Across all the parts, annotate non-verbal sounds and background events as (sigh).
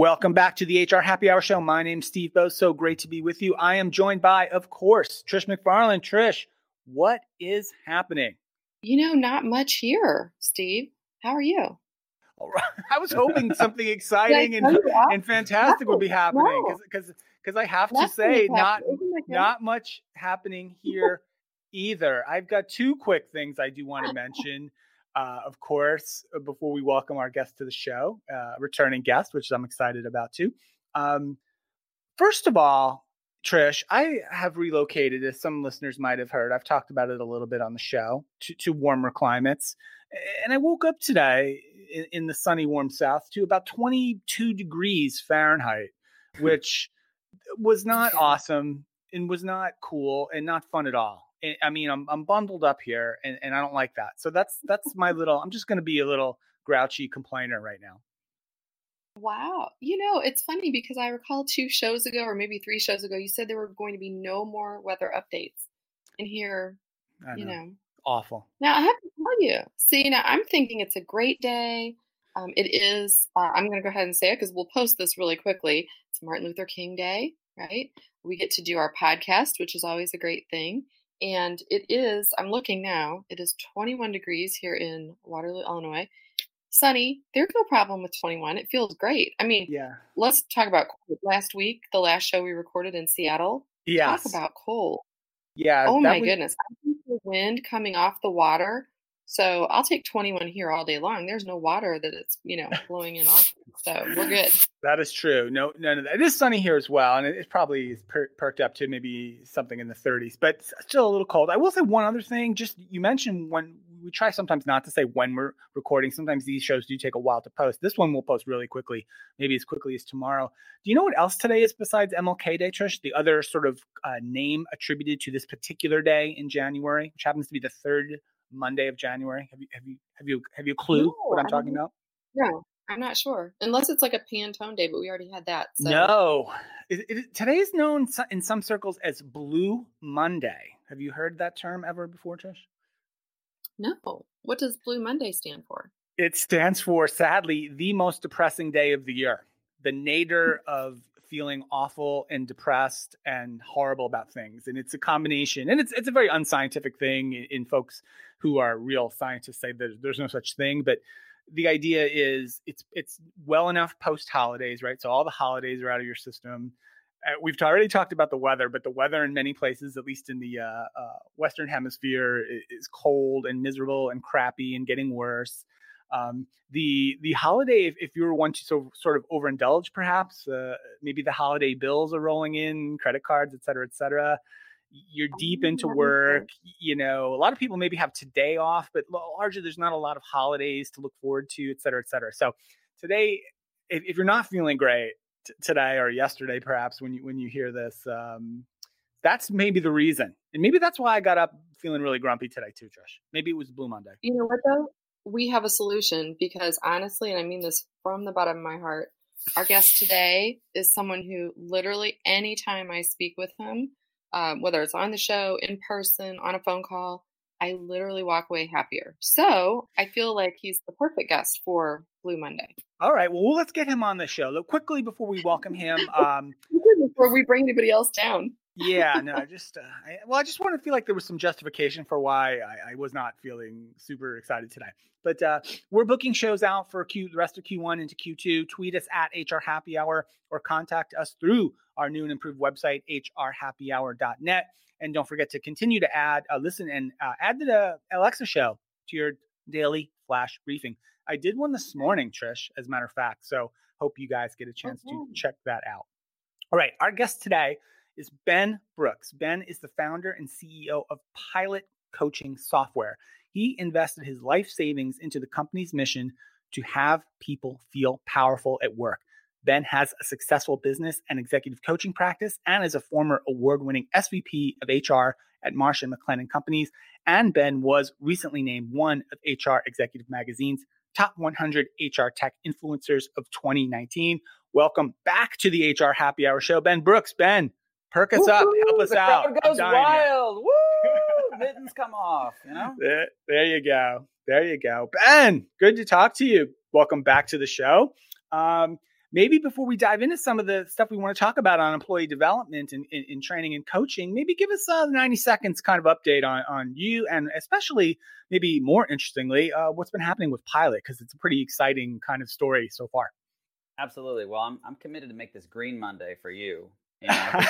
Welcome back to the HR Happy Hour Show. My name's Steve Boese. So great to be with you. I am joined by, of course, Trish McFarlane. Trish, what is happening? You know, not much here, Steve. How are you? All right. (laughs) I was hoping something (laughs) exciting and, and fantastic would be happening because because I have to say not not much happening here (laughs) either. I've got two quick things I do want to mention. Uh, of course, uh, before we welcome our guest to the show, uh, returning guest, which I'm excited about too. Um, first of all, Trish, I have relocated, as some listeners might have heard. I've talked about it a little bit on the show to, to warmer climates. And I woke up today in, in, the sunny, warm South to about 22 degrees Fahrenheit, (laughs) which was not awesome and was not cool and not fun at all. I mean, I'm, I'm bundled up here and, and I don't like that. So that's, that's my little, I'm just going to be a little grouchy complainer right now. Wow. You know, it's funny because I recall two shows ago, or maybe three shows ago, you said there were going to be no more weather updates. And here, know. you know, awful. Now, I have to tell you, see, now I'm thinking it's a great day. Um, it is, uh, I'm going to go ahead and say it because we'll post this really quickly. It's Martin Luther King Day, right? We get to do our podcast, which is always a great thing. And it is, I'm looking now, it is 21 degrees here in Waterloo, Illinois sunny. There's no problem with 21. It feels great. I mean, yeah. Let's talk about last week, the last show we recorded in Seattle. Yeah. Talk about cold. Yeah. Oh my was... goodness. the wind coming off the water. So I'll take 21 here all day long. There's no water that it's, you know, blowing in off. So we're good. That is true. No, none of that. It is sunny here as well. And it, probably is per- perked up to maybe something in the 30s, but still a little cold. I will say one other thing. Just you mentioned when we try sometimes not to say when we're recording. Sometimes these shows do take a while to post. This one will post really quickly, maybe as quickly as tomorrow. Do you know what else today is besides MLK Day, Trish? The other sort of uh, name attributed to this particular day in January, which happens to be the third Monday of January. Have you have you have you have you a clue no, what I'm talking about? No, I'm not sure. Unless it's like a Pantone Day, but we already had that. So. No, it, it, today is known in some circles as Blue Monday. Have you heard that term ever before, Trish? No. What does Blue Monday stand for? It stands for, sadly, the most depressing day of the year. The nadir (laughs) of feeling awful and depressed and horrible about things. And it's a combination, and it's it's a very unscientific thing in, in folks who are real scientists say that there's no such thing. But the idea is it's it's well enough post holidays, right? So all the holidays are out of your system uh, we've already talked about the weather, but the weather in many places, at least in the uh, uh, Western Hemisphere, is cold and miserable and crappy and getting worse. Um, the the holiday, if, if you were one to so, sort of overindulge, perhaps uh, maybe the holiday bills are rolling in, credit cards, et cetera, et cetera. You're deep into work. You know, a lot of people maybe have today off, but largely there's not a lot of holidays to look forward to, et cetera, et cetera. So today, if, if you're not feeling great, t- today or yesterday, perhaps when you when you hear this. Um, that's maybe the reason, and maybe that's why I got up feeling really grumpy today too, Trish. Maybe it was Blue Monday. You know what though? We have a solution because honestly, and I mean this from the bottom of my heart, our guest today is someone who literally anytime I speak with him, um, whether it's on the show, in person, on a phone call, I literally walk away happier. So I feel like he's the perfect guest for Blue Monday. All right. Well, let's get him on the show. Look, quickly before we welcome him. (laughs) Um, before we bring anybody else down. Yeah, no, I just uh, I, well, I just want to feel like there was some justification for why I, I was not feeling super excited today. But uh, we're booking shows out for Q, the rest of Q1 into Q2. Tweet us at HR Happy Hour or contact us through our new and improved website, hrhappyhour.net. And don't forget to continue to add, uh, listen, and uh, add the Alexa show to your daily flash briefing. I did one this morning, Trish, as a matter of fact. So hope you guys get a chance okay. to check that out. All right. Our guest today is Ben Brooks. Ben is the founder and CEO of Pilot Coaching Software. He invested his life savings into the company's mission to have people feel powerful at work. Ben has a successful business and executive coaching practice and is a former award winning SVP of HR at Marsh and McLennan Companies. And Ben was recently named one of HR Executive Magazine's top 100 HR tech influencers of 2019. Welcome back to the HR Happy Hour Show, Ben Brooks. Ben, perk us Woo-hoo, up, help us the out. Crowd goes wild. Woo! Mittens come off. You know. (laughs) There, there you go. There you go, Ben. Good to talk to you. Welcome back to the show. Um, maybe before we dive into some of the stuff we want to talk about on employee development and in training and coaching, maybe give us a 90 seconds kind of update on, on you and especially maybe more interestingly, uh, what's been happening with Pilot, because it's a pretty exciting kind of story so far. Absolutely. Well, I'm, I'm committed to make this Green Monday for you. You (laughs) know,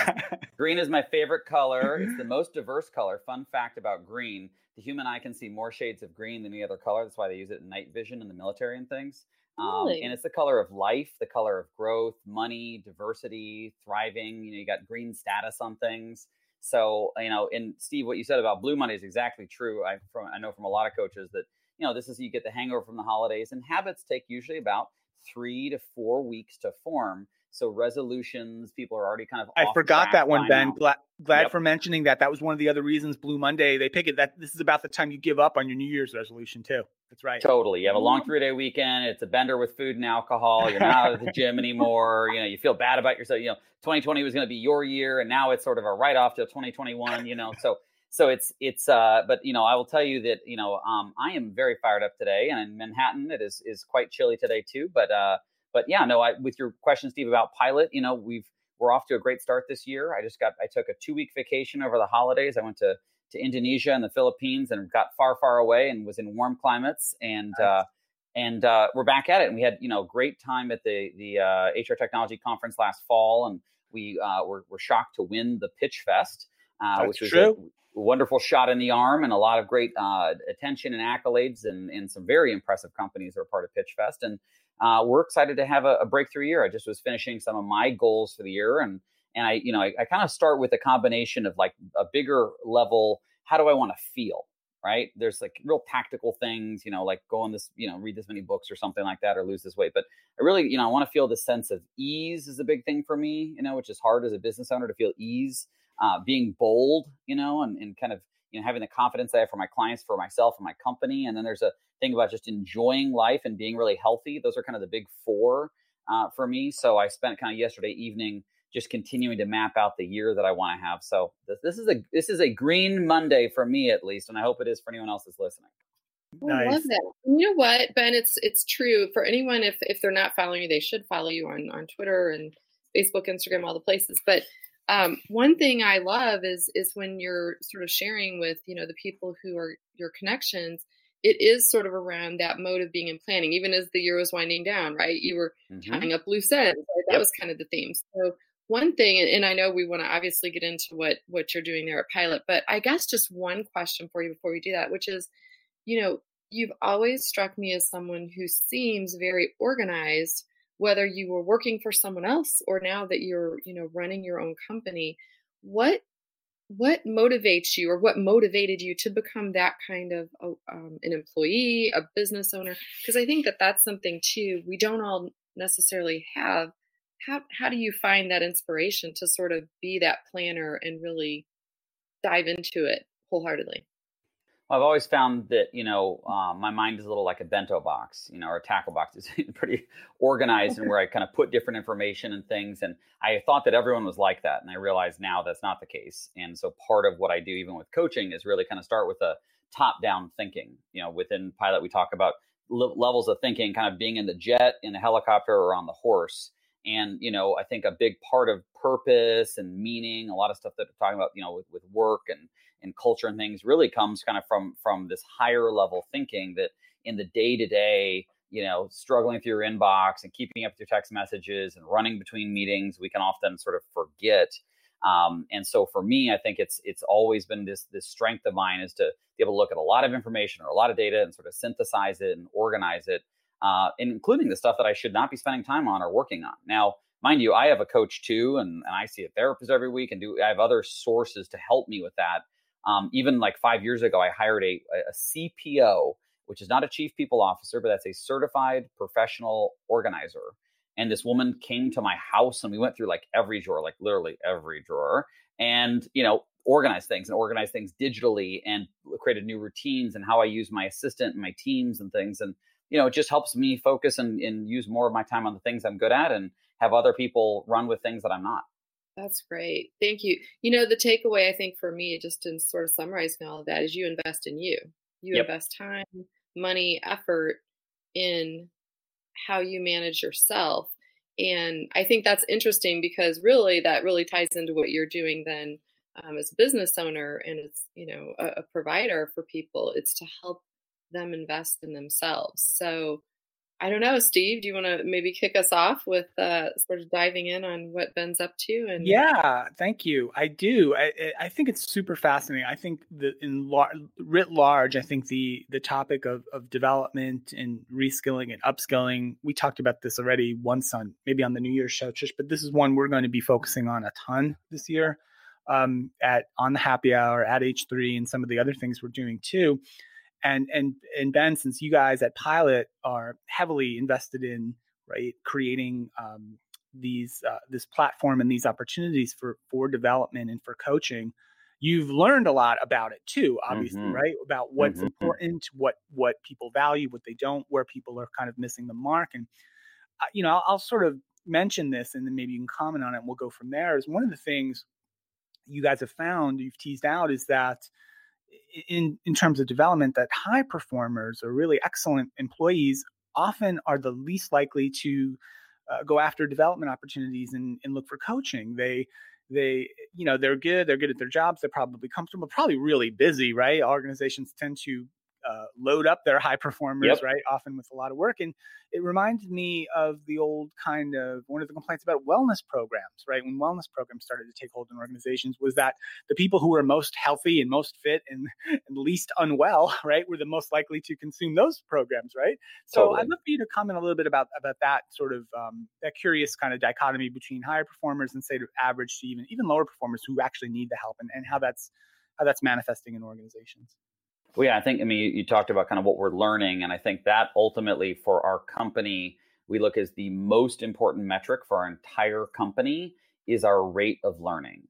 green is my favorite color. It's the most diverse color. Fun fact about green the human eye can see more shades of green than any other color. That's why they use it in night vision in the military and things. Um, really? And it's the color of life, the color of growth, money, diversity, thriving. You know, you got green status on things. So, you know, and Steve, what you said about Blue Monday is exactly true. I from I know from a lot of coaches that you know this is you get the hangover from the holidays, and habits take usually about three to four weeks to form. So resolutions, people are already kind of. I forgot that one, Ben. Glad, glad yep. for mentioning that. That was one of the other reasons Blue Monday they pick it. That this is about the time you give up on your New Year's resolution too. That's right. Totally. You have a long three day weekend. It's a bender with food and alcohol. You're not at the (laughs) gym anymore. You know, you feel bad about yourself. You know, 2020 was going to be your year, and now it's sort of a write off to 2021. You know, so so it's it's uh but you know i will tell you that you know um i am very fired up today and in manhattan it is is quite chilly today too but uh but yeah, no, I with your question, Steve, about pilot, you know, we've we're off to a great start this year. I just got I took a two week vacation over the holidays. I went to to Indonesia and the Philippines and got far, far away and was in warm climates and nice. uh and uh, we're back at it. And we had you know great time at the the uh, HR Technology Conference last fall, and we uh, were, were shocked to win the Pitch Fest, uh, which was true. a wonderful shot in the arm and a lot of great uh, attention and accolades, and, and some very impressive companies are part of PitchFest. And uh, we're excited to have a, a, breakthrough year. I just was finishing some of my goals for the year, and and I, you know, I, I kind of start with a combination of like a bigger level. How do I want to feel? Right? There's like real tactical things, you know, like go on this, you know, read this many books or something like that, or lose this weight. But I really, you know, I want to feel the sense of ease is a big thing for me, you know, which is hard as a business owner to feel ease, uh, being bold, you know, and, and kind of you know having the confidence I have for my clients, for myself, and my company. And then there's a thing about just enjoying life and being really healthy. Those are kind of the big four uh, for me. So I spent kind of yesterday evening just continuing to map out the year that I want to have. So this, this is a this is a green Monday for me at least, and I hope it is for anyone else that's listening. Nice. I love that. You know what, Ben? It's it's true for anyone. If if they're not following you, they should follow you on on Twitter and Facebook, Instagram, all the places. But um, one thing I love is is when you're sort of sharing with you know the people who are your connections. It is sort of around that mode of being in planning, even as the year was winding down. Right, you were mm-hmm. tying up loose ends. Right? That yep. was kind of the theme. So one thing, and I know we want to obviously get into what what you're doing there at Pilot, but I guess just one question for you before we do that, which is, you know, you've always struck me as someone who seems very organized whether you were working for someone else or now that you're you know running your own company what what motivates you or what motivated you to become that kind of oh, um, an employee a business owner? Because i think that that's something too we don't all necessarily have. How, how do you find that inspiration to sort of be that planner and really dive into it wholeheartedly I've always found that you know um, my mind is a little like a bento box, you know, or a tackle box. (laughs) It's pretty organized and where I kind of put different information and things. And I thought that everyone was like that, and I realize now that's not the case. And so part of what I do, even with coaching, is really kind of start with a top-down thinking. You know, within Pilot, we talk about levels of thinking, kind of being in the jet, in the helicopter, or on the horse. And you know, I think a big part of purpose and meaning, a lot of stuff that we're talking about, you know, with, with work and and culture and things really comes kind of from from this higher level thinking that in the day to day you know struggling through your inbox and keeping up with your text messages and running between meetings we can often sort of forget um, and so for me i think it's it's always been this this strength of mine is to be able to look at a lot of information or a lot of data and sort of synthesize it and organize it uh, including the stuff that i should not be spending time on or working on now mind you, I have a coach too, and, and I see a therapist every week, and do I have other sources to help me with that. Um, even like five years ago, I hired a, a CPO, which is not a chief people officer, but that's a certified professional organizer. And this woman came to my house, and we went through like every drawer, like literally every drawer, and you know organized things and organized things digitally and created new routines and how I use my assistant and my teams and things. And, you know, it just helps me focus and, and use more of my time on the things I'm good at and have other people run with things that I'm not. That's great. Thank you. You know, the takeaway I think for me, just in sort of summarizing all of that, is you invest in you. You yep. invest time, money, effort in how you manage yourself. And I think that's interesting because really that really ties into what you're doing then um, as a business owner and as you know a, a provider for people it's to help them invest in themselves so I don't know, Steve. Do you want to maybe kick us off with uh, sort of diving in on what Ben's up to? And yeah, thank you. I do. I, I think it's super fascinating. I think that in lar- writ large, I think the the topic of of development and reskilling and upskilling. We talked about this already once on maybe on the New Year's show, Trish, but this is one we're going to be focusing on a ton this year um, at on the happy hour at H3 and some of the other things we're doing too. And and and Ben, since you guys at Pilot are heavily invested in right creating um, these uh, this platform and these opportunities for for development and for coaching, you've learned a lot about it too. Obviously, mm-hmm. right about what's mm-hmm. important, what what people value, what they don't, where people are kind of missing the mark, and uh, you know I'll, I'll sort of mention this and then maybe you can comment on it and we'll go from there is one of the things you guys have found, you've teased out, is that in in terms of development, that high performers or really excellent employees often are the least likely to uh, go after development opportunities and, and look for coaching. They they you know they're good they're good at their jobs they're probably comfortable probably really busy right organizations tend to uh, load up their high performers, yep. right? Often with a lot of work. And it reminded me of the old kind of one of the complaints about wellness programs, right? When wellness programs started to take hold in organizations, was that the people who were most healthy and most fit and, (laughs) and least unwell, (laughs) right, were the most likely to consume those programs, right? So totally. I'd love for you to comment a little bit about about that sort of um, that curious kind of dichotomy between higher performers and say average to even even lower performers who actually need the help and, and how that's how that's manifesting in organizations. Well, yeah, I think, I mean, you talked about kind of what we're learning. And I think that ultimately for our company, we look as the most important metric for our entire company is our rate of learning.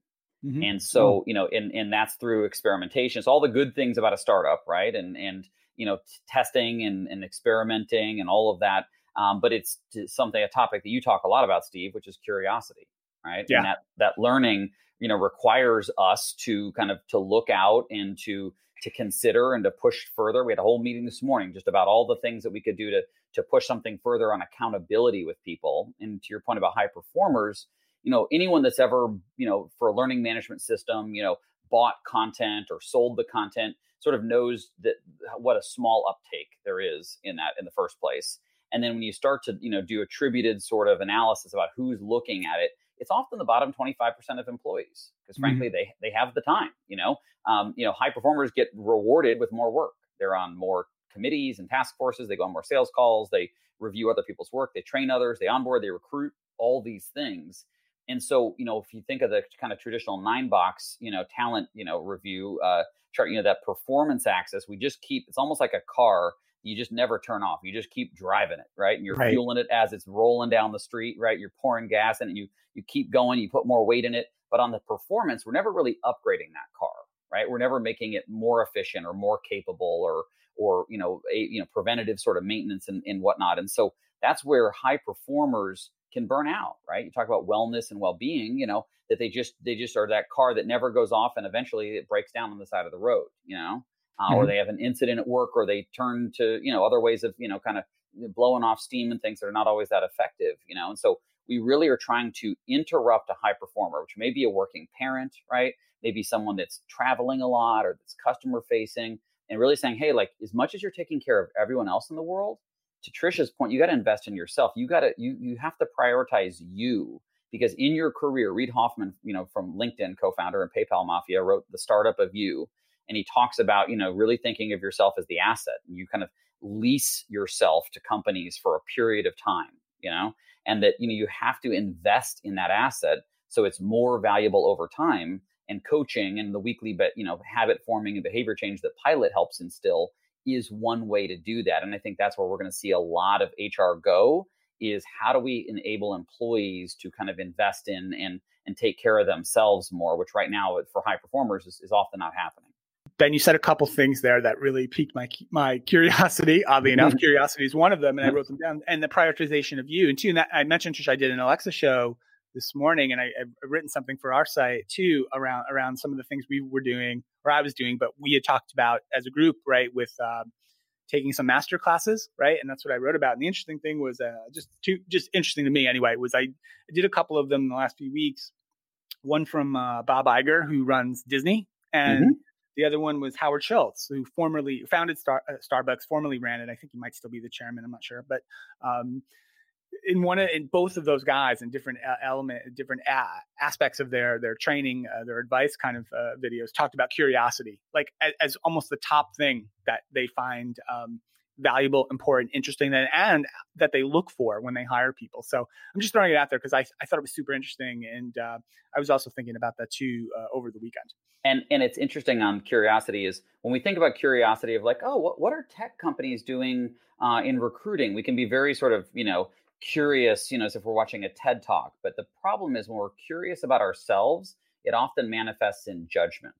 Mm-hmm. And so, oh. you know, and, and that's through experimentation. It's all the good things about a startup, right? And, and, you know, t- testing and, and experimenting and all of that. Um, but it's something, a topic that you talk a lot about, Steve, which is curiosity, right? Yeah. And that, that learning, you know, requires us to kind of to look out and to to consider and to push further. We had a whole meeting this morning just about all the things that we could do to to push something further on accountability with people. And to your point about high performers, you know, anyone that's ever, you know, for a learning management system, you know, bought content or sold the content sort of knows that what a small uptake there is in that in the first place. And then when you start to, you know, do attributed sort of analysis about who's looking at it, it's often the bottom 25% of employees because frankly mm-hmm. they they have the time you know um, you know high performers get rewarded with more work they're on more committees and task forces they go on more sales calls they review other people's work they train others they onboard they recruit all these things and so you know if you think of the kind of traditional nine box you know talent you know review uh, chart you know that performance axis we just keep it's almost like a car you just never turn off. You just keep driving it, right? And you're right. fueling it as it's rolling down the street, right? You're pouring gas in it. You you keep going. You put more weight in it. But on the performance, we're never really upgrading that car, right? We're never making it more efficient or more capable or or you know a you know preventative sort of maintenance and, and whatnot. And so that's where high performers can burn out, right? You talk about wellness and well-being, you know, that they just they just are that car that never goes off and eventually it breaks down on the side of the road, you know uh, mm-hmm. or they have an incident at work, or they turn to you know other ways of you know kind of blowing off steam and things that are not always that effective. You know, and so we really are trying to interrupt a high performer, which may be a working parent, right? Maybe someone that's traveling a lot or that's customer facing, and really saying, hey, like as much as you're taking care of everyone else in the world, to Trisha's point, you got to invest in yourself. You got to you you have to prioritize you because in your career, Reid Hoffman, you know, from LinkedIn, co-founder and PayPal Mafia, wrote the startup of you and he talks about you know really thinking of yourself as the asset and you kind of lease yourself to companies for a period of time you know and that you know you have to invest in that asset so it's more valuable over time. And coaching and the weekly but you know habit forming and behavior change that pilot helps instill is one way to do that. And i think that's where we're going to see a lot of hr go is how do we enable employees to kind of invest in and and take care of themselves more which right now for high performers is, is often not happening Ben, you said a couple things there that really piqued my my curiosity. Oddly enough, curiosity is one of them, and I wrote them down. And the prioritization of you, and two, and that I mentioned, Trish, I did an Alexa show this morning, and I, have written something for our site too around around some of the things we were doing or I was doing, but we had talked about as a group, right, with um, taking some master classes, right, and that's what I wrote about. And the interesting thing was uh, just too just interesting to me anyway was I, I did a couple of them in the last few weeks. One from uh, Bob Iger, who runs Disney, and mm-hmm the other one was Howard Schultz, who formerly founded Star, uh, Starbucks, formerly ran it. I think he might still be the chairman. I'm not sure, but um, in one of, in both of those guys, in different uh, element, different a- aspects of their their training, uh, their advice kind of uh, videos, talked about curiosity, like as, as, almost the top thing that they find um, valuable, important, interesting, and, and that they look for when they hire people. So I'm just throwing it out there because I, I thought it was super interesting, and uh, I was also thinking about that too uh, over the weekend. And and it's interesting on curiosity is when we think about curiosity of like oh what, what are tech companies doing uh, in recruiting? We can be very sort of you know curious you know as if we're watching a ted talk but the problem is when we're curious about ourselves it often manifests in judgment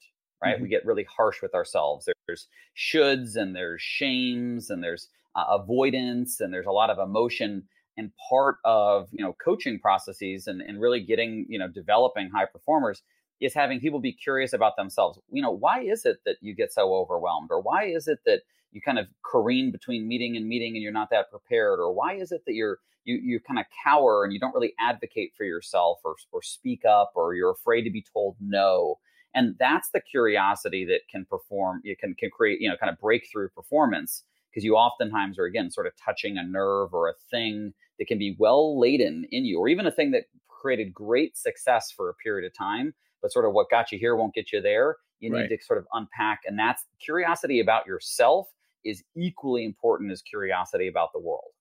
right mm-hmm. we get really harsh with ourselves there's shoulds and there's shames and there's uh, avoidance and there's a lot of emotion and part of you know coaching processes and, and really getting you know developing high performers is having people be curious about themselves. You know, why is it that you get so overwhelmed? Or why is it that you kind of careen between meeting and meeting and you're not that prepared? Or why is it that you're you you kind of cower and you don't really advocate for yourself or or speak up or you're afraid to be told no? And that's the curiosity that can perform, you can can create, you know, kind of breakthrough performance because you oftentimes are again sort of touching a nerve or a thing that can be well laden in you, or even a thing that created great success for a period of time but sort of what got you here won't get you there. You right. need to sort of unpack. And that's curiosity about yourself is equally important as curiosity about the world.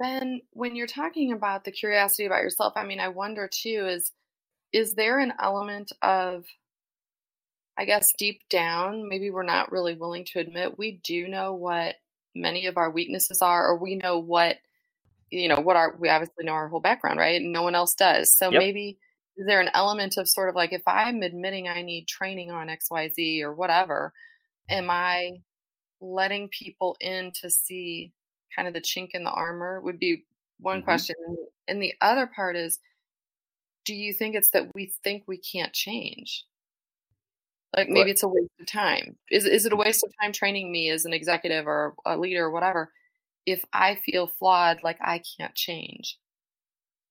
Ben, when you're talking about the curiosity about yourself, I mean, I wonder too is is there an element of I guess deep down, maybe we're not really willing to admit we do know what many of our weaknesses are, or we know what, you know, what our, we obviously know our whole background, right? And no one else does. So yep. maybe is there an element of sort of like if I'm admitting I need training on XYZ or whatever, am I letting people in to see kind of the chink in the armor would be one mm-hmm. question. And the other part is, do you think it's that we think we can't change? Like maybe it's a waste of time. Is is it a waste of time training me as an executive or a leader or whatever if I feel flawed like I can't change?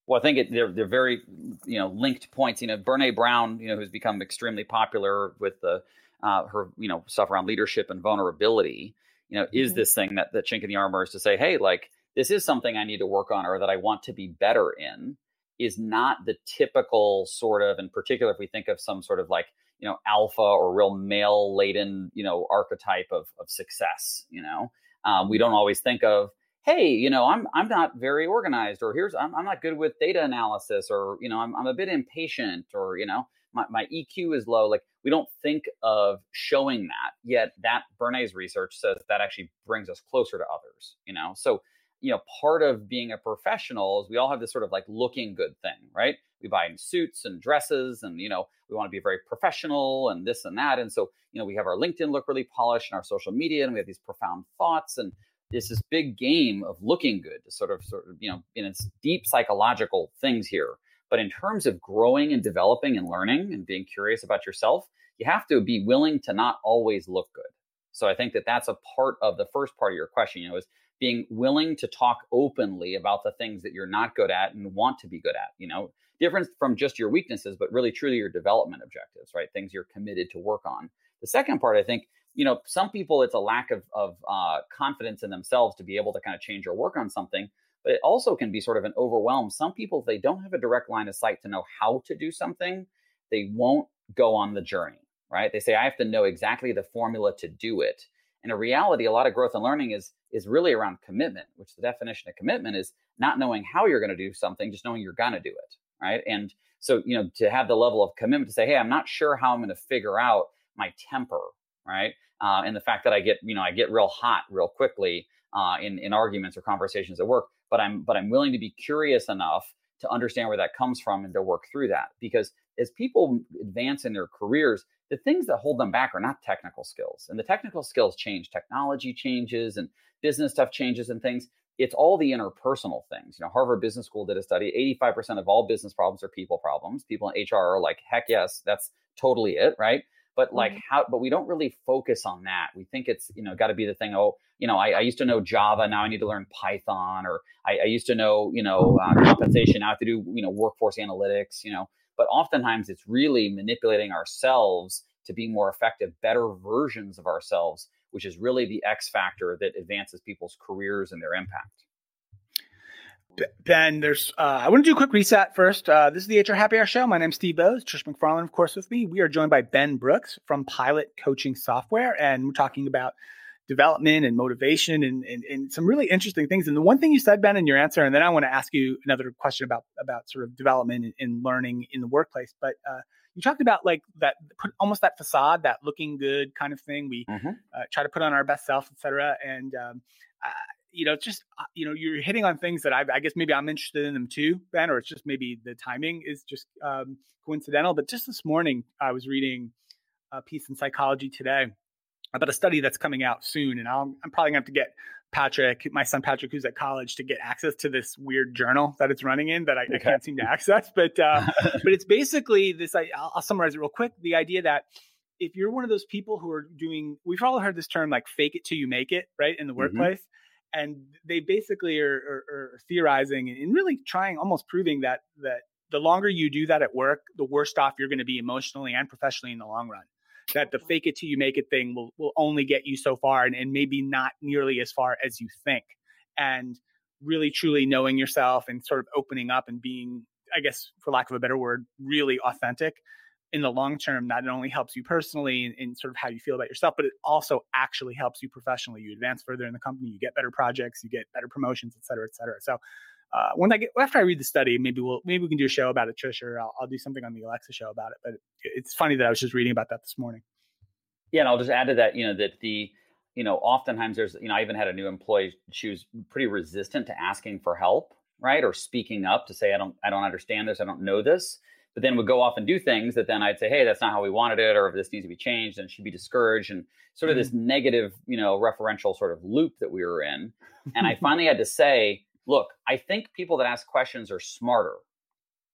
Well, I think it, they're they're very you know linked points. You know, Brene Brown, you know, who's become extremely popular with the uh, her you know stuff around leadership and vulnerability. You know, mm-hmm. is this thing that the chink in the armor is to say, hey, like this is something I need to work on or that I want to be better in. Is not the typical sort of, in particular, if we think of some sort of like you know alpha or real male laden you know archetype of of success. You know, um, we don't always think of hey, you know, I'm I'm not very organized, or here's I'm, I'm not good with data analysis, or you know, I'm I'm a bit impatient, or you know, my, my EQ is low. Like we don't think of showing that yet. That Brene's research says that actually brings us closer to others. You know, so you know, part of being a professional is we all have this sort of like looking good thing, right? We buy suits and dresses, and you know, we want to be very professional and this and that. And so, you know, we have our LinkedIn look really polished and our social media, and we have these profound thoughts and it's this big game of looking good to sort of sort of you know in its deep psychological things here but in terms of growing and developing and learning and being curious about yourself you have to be willing to not always look good so i think that that's a part of the first part of your question you know is being willing to talk openly about the things that you're not good at and want to be good at you know different from just your weaknesses but really truly your development objectives right things you're committed to work on the second part i think you know, some people it's a lack of, of uh, confidence in themselves to be able to kind of change or work on something, but it also can be sort of an overwhelm. Some people, they don't have a direct line of sight to know how to do something, they won't go on the journey, right? They say, I have to know exactly the formula to do it. And in reality, a lot of growth and learning is is really around commitment, which the definition of commitment is not knowing how you're going to do something, just knowing you're going to do it, right? And so, you know, to have the level of commitment to say, hey, I'm not sure how I'm going to figure out my temper, right? Uh, and the fact that I get, you know, I get real hot real quickly uh, in in arguments or conversations at work, but I'm but I'm willing to be curious enough to understand where that comes from and to work through that because as people advance in their careers, the things that hold them back are not technical skills. And the technical skills change, technology changes and business stuff changes and things. It's all the interpersonal things. You know, Harvard Business School did a study 85% of all business problems are people problems. People in HR are like, heck yes, that's totally it, right? But like mm-hmm. how, but we don't really focus on that. We think it's, you know, got to be the thing. Oh, you know, I, I, used to know Java. Now I need to learn Python or I, I used to know, you know, uh, compensation. Now I have to do, you know, workforce analytics, you know, but oftentimes it's really manipulating ourselves to be more effective, better versions of ourselves, which is really the X factor that advances people's careers and their impact. Ben, there's. Uh, I want to do a quick reset first. Uh, this is the HR Happy Hour Show. My name's Steve Boese. Trish McFarlane, of course, with me. We are joined by Ben Brooks from Pilot Coaching Software, and we're talking about development and motivation and, and, and, some really interesting things. And the one thing you said, Ben, in your answer, and then I want to ask you another question about about sort of development and, and learning in the workplace. But uh, you talked about like that, put almost that facade, that looking good kind of thing. We mm-hmm. uh, try to put on our best self, etc. And um, uh, you know, it's just uh, you know, you're hitting on things that I, I, guess maybe I'm interested in them too, Ben, or it's just maybe the timing is just um, coincidental. But just this morning, I was reading a piece in Psychology Today about a study that's coming out soon, and i am probably gonna have to get Patrick, my son Patrick, who's at college, to get access to this weird journal that it's running in that I, okay. I can't seem to access. But uh, (laughs) but it's basically this. I, I'll summarize it real quick. The idea that if you're one of those people who are doing, we've all heard this term like "fake it till you make it," right, in the mm-hmm. workplace. Mm-hmm. And they basically are, are, are theorizing and really trying, almost proving that that the longer you do that at work, the worse off you're going to be emotionally and professionally in the long run that the fake it till you make it thing will, will only get you so far and, and maybe not nearly as far as you think. And really truly knowing yourself and sort of opening up and being, I guess, for lack of a better word, really authentic in the long term not only helps you personally in, in, sort of how you feel about yourself, but it also actually helps you professionally. You advance further in the company, you get better projects, you get better promotions, et cetera, et cetera. So uh, when I get after I read the study, maybe we'll maybe we can do a show about it, Trish, or I'll, I'll do something on the Alexa show about it. But it's funny that I was just reading about that this morning. Yeah, and I'll just add to that, you know, that the you know, oftentimes there's, you know, I even had a new employee. She was pretty resistant to asking for help, right, or speaking up to say, I don't, I don't understand this, I don't know this. But then would go off and do things that then I'd say, hey, that's not how we wanted it, or if this needs to be changed, and she'd be discouraged, and sort of mm-hmm. this negative, you know, referential sort of loop that we were in. And I (laughs) finally had to say, look, I think people that ask questions are smarter.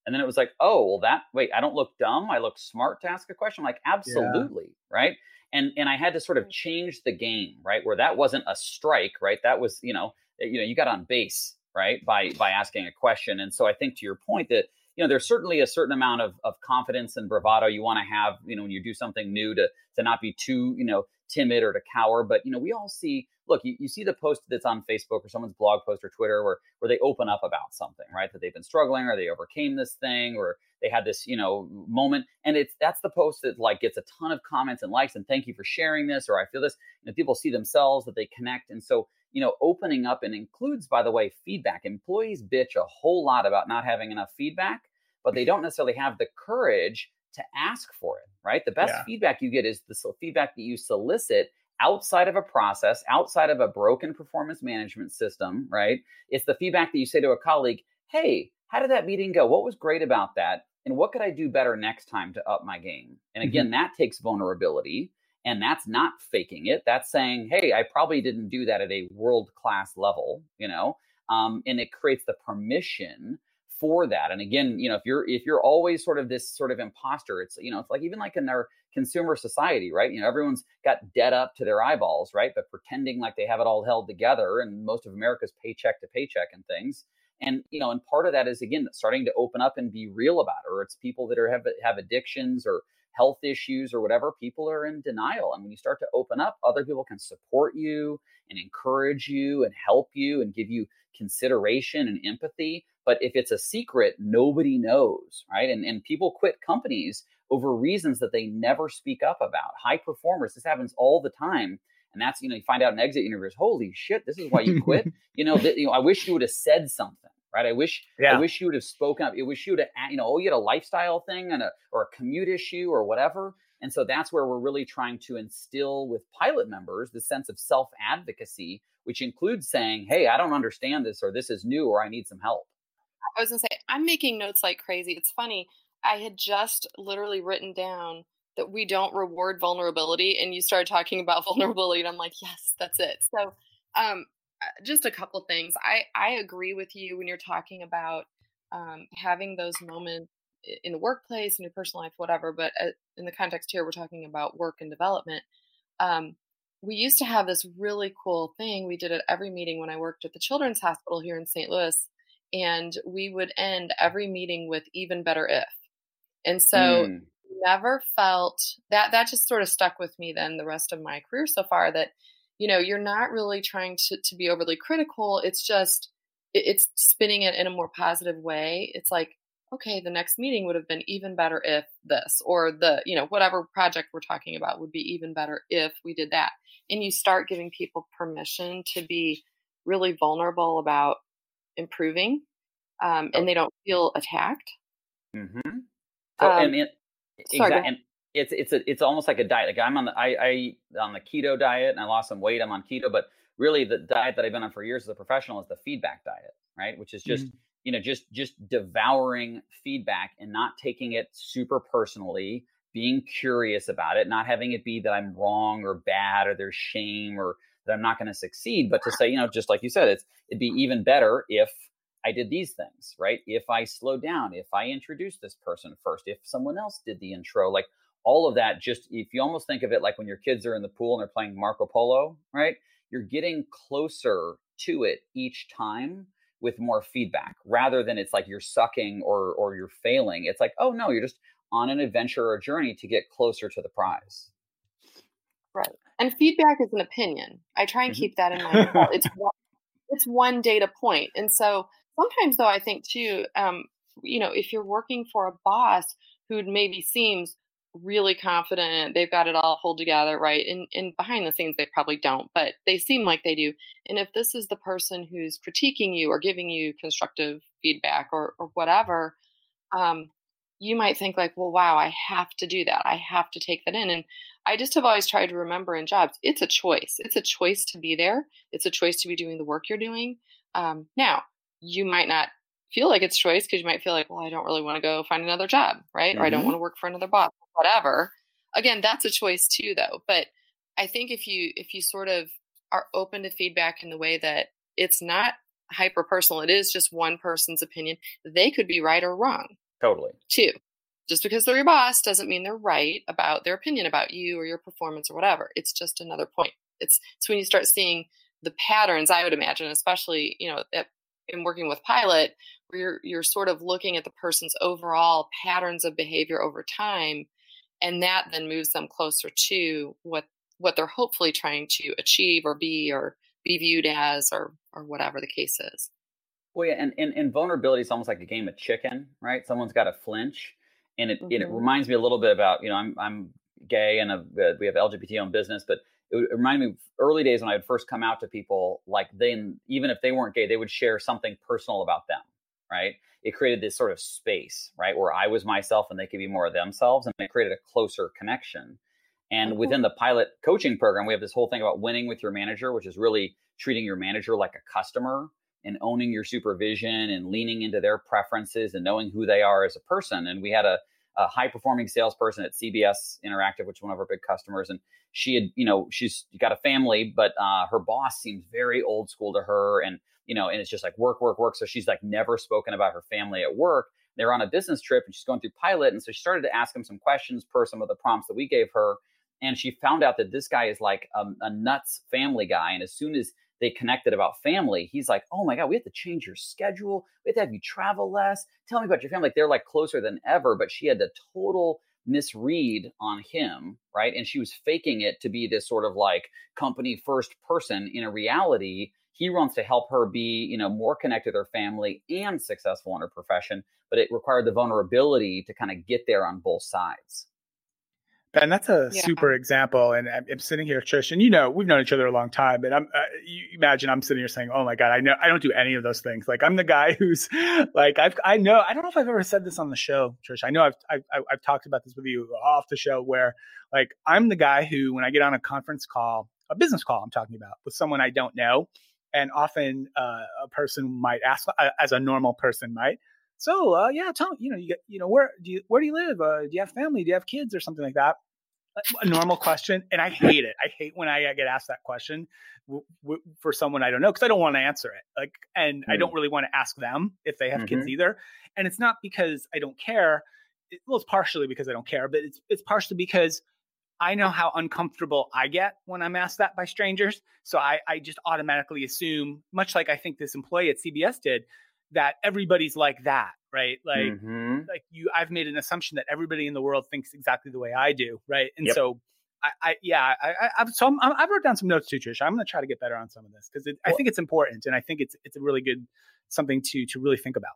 And then it was like, oh, well, that wait, I don't look dumb. I look smart to ask a question. I'm like, absolutely, yeah. right? And and I had to sort of change the game, right? Where that wasn't a strike, right? That was, you know, eh, you know, you got on base, right? By by asking a question. And so I think to your point that you know there's certainly a certain amount of, of confidence and bravado you want to have you know when you do something new to to not be too you know timid or to cower. But you know we all see look you, you see the post that's on facebook or someone's blog post or twitter where where they open up about something right? That they've been struggling or they overcame this thing or they had this you know moment. And it's that's the post that like gets a ton of comments and likes and thank you for sharing this or i feel this. Know, people see themselves that they connect. And so you know opening up and includes by the way feedback employees bitch a whole lot about not having enough feedback but they don't necessarily have the courage to ask for it right the best yeah. feedback you get is the feedback that you solicit outside of a process outside of a broken performance management system right it's the feedback that you say to a colleague hey how did that meeting go what was great about that and what could I do better next time to up my game? And again, mm-hmm. that takes vulnerability. And that's not faking it. That's saying, hey, I probably didn't do that at a world class level, you know? Um, and it creates the permission for that. And again, you know, if you're if you're always sort of this sort of imposter, it's you know, it's like even like in our consumer society, right? You know, everyone's got debt up to their eyeballs, right? But pretending like they have it all held together, and most of America's paycheck to paycheck and things. And you know, and part of that is again starting to open up and be real about it. Or it's people that are have have addictions or health issues or whatever. People are in denial, and when you start to open up, other people can support you and encourage you and help you and give you consideration and empathy. But if it's a secret, nobody knows, right? And and people quit companies over reasons that they never speak up about. High performers, this happens all the time and that's you know you find out in exit interviews holy shit this is why you quit (laughs) you know th- you know i wish you would have said something right? I wish yeah. i wish you would have spoken up. I wish you would have you know oh you had a lifestyle thing and a or a commute issue or whatever. And so that's where we're really trying to instill with pilot members the sense of self advocacy which includes saying hey i don't understand this or this is new or i need some help. I was going to say i'm making notes like crazy. It's funny i had just literally written down that we don't reward vulnerability and you started talking about (laughs) vulnerability and i'm like yes that's it. So um, just a couple things. I i agree with you when you're talking about um, having those moments in the workplace in your personal life whatever but uh, in the context here we're talking about work and development. Um, we used to have this really cool thing we did at every meeting when i worked at the children's hospital here in st louis and we would end every meeting with even better if. And so mm. never felt that that just sort of stuck with me then the rest of my career so far that you know you're not really trying to, to be overly critical it's just it, it's spinning it in a more positive way it's like okay the next meeting would have been even better if this or the you know whatever project we're talking about would be even better if we did that and you start giving people permission to be really vulnerable about improving um, and they don't feel attacked mm-hmm. so, um, and, exactly. And it's it's a, it's almost like a diet. Like I'm on the I, I on the keto diet and I lost some weight. I'm on keto, but really the diet that I've been on for years as a professional is the feedback diet, right? Which is just mm-hmm. you know just just devouring feedback and not taking it super personally, being curious about it, not having it be that I'm wrong or bad or there's shame or that I'm not going to succeed, but to say you know just like you said, it's it'd be even better if I did these things, right? If I slowed down, if I introduced this person first, if someone else did the intro, like all of that, just if you almost think of it like when your kids are in the pool and they're playing Marco Polo, right? You're getting closer to it each time with more feedback rather than it's like you're sucking or or you're failing. It's like, oh no, you're just on an adventure or journey to get closer to the prize. Right. And feedback is an opinion. I try and mm-hmm. keep that in mind. it's (laughs) one, it's one data point. And so sometimes though i think too um, you know if you're working for a boss who maybe seems really confident they've got it all pulled together right and, and behind the scenes they probably don't but they seem like they do and if this is the person who's critiquing you or giving you constructive feedback or, or whatever um, you might think like well wow i have to do that i have to take that in and i just have always tried to remember in jobs it's a choice it's a choice to be there it's a choice to be doing the work you're doing um, now you might not feel like it's choice because you might feel like, well, I don't really want to go find another job, right? Mm-hmm. Or I don't mm-hmm. want to work for another boss, whatever. Again, that's a choice too, though. But I think if you if you sort of are open to feedback in the way that it's not hyper personal, it is just one person's opinion. They could be right or wrong. Totally. Too. Just because they're your boss doesn't mean they're right about their opinion about you or your performance or whatever. It's just another point. It's it's when you start seeing the patterns, I would imagine, especially, you know, at in working with pilot where you're, you're sort of looking at the person's overall patterns of behavior over time and that then moves them closer to what what they're hopefully trying to achieve or be or be viewed as or or whatever the case is well yeah and, and, and vulnerability is almost like a game of chicken right someone's got to flinch and it, mm-hmm. it reminds me a little bit about you know i'm i'm gay and a, we have lgbt on business but it, reminded me of early days when I would first come out to people, like then even if they weren't gay, they would share something personal about them, right? It created this sort of space, right, where I was myself and they could be more of themselves, and it created a closer connection. And within the pilot coaching program, we have this whole thing about winning with your manager, which is really treating your manager like a customer and owning your supervision and leaning into their preferences and knowing who they are as a person. And we had a, a high performing salesperson at CBS Interactive, which is one of our big customers. And she had, you know, she's got a family, but uh, her boss seems very old school to her, and you know, and it's just like work, work, work. So she's like never spoken about her family at work. They're on a business trip, and she's going through pilot, and so she started to ask him some questions per some of the prompts that we gave her, and she found out that this guy is like a, a nuts family guy, and as soon as they connected about family, he's like, "Oh my god, we have to change your schedule. We have to have you travel less. Tell me about your family." Like they're like closer than ever, but she had the total misread on him, right? And she was faking it to be this sort of like company first person. In a reality, he wants to help her be, you know, more connected to her family and successful in her profession, but it required the vulnerability to kind of get there on both sides. And that's a yeah. super example. And I'm, I'm, sitting here, Trish, and you know, we've known each other a long time. And I'm, uh, you imagine I'm sitting here saying, "Oh my god, I know I don't do any of those things." Like I'm the guy (laughs) who's like I've I know I don't know if I've ever said this on the show, Trish. I know I've I've, I've talked about this with you off the show, where like I'm the guy who, when I get on a conference call, a business call, I'm talking about with someone I don't know, and often uh, a person might ask, uh, as a normal person might so uh, yeah, tell me, you know, you get, you know, where do you where do you live? Uh, do you have family? Do you have kids or something like that? A normal question, and I hate it. I hate when I get asked that question w- w- for someone I don't know because I don't want to answer it. Like, and mm. I don't mm. really want to ask them if they have mm-hmm. kids either. And it's not because I don't care. It, well, it's partially because I don't care, but it's it's partially because I know how uncomfortable I get when I'm asked that by strangers. So I, I just automatically assume, much like I think this employee at CBS did, that everybody's like that, right? Like, mm-hmm. like you, I've made an assumption that everybody in the world thinks exactly the way I do, right? And yep. so, I, I, yeah, I, I, have so i have wrote down some notes too, Trish. I'm going to try to get better on some of this because I think it's important, and I think it's it's a really good something to to really think about.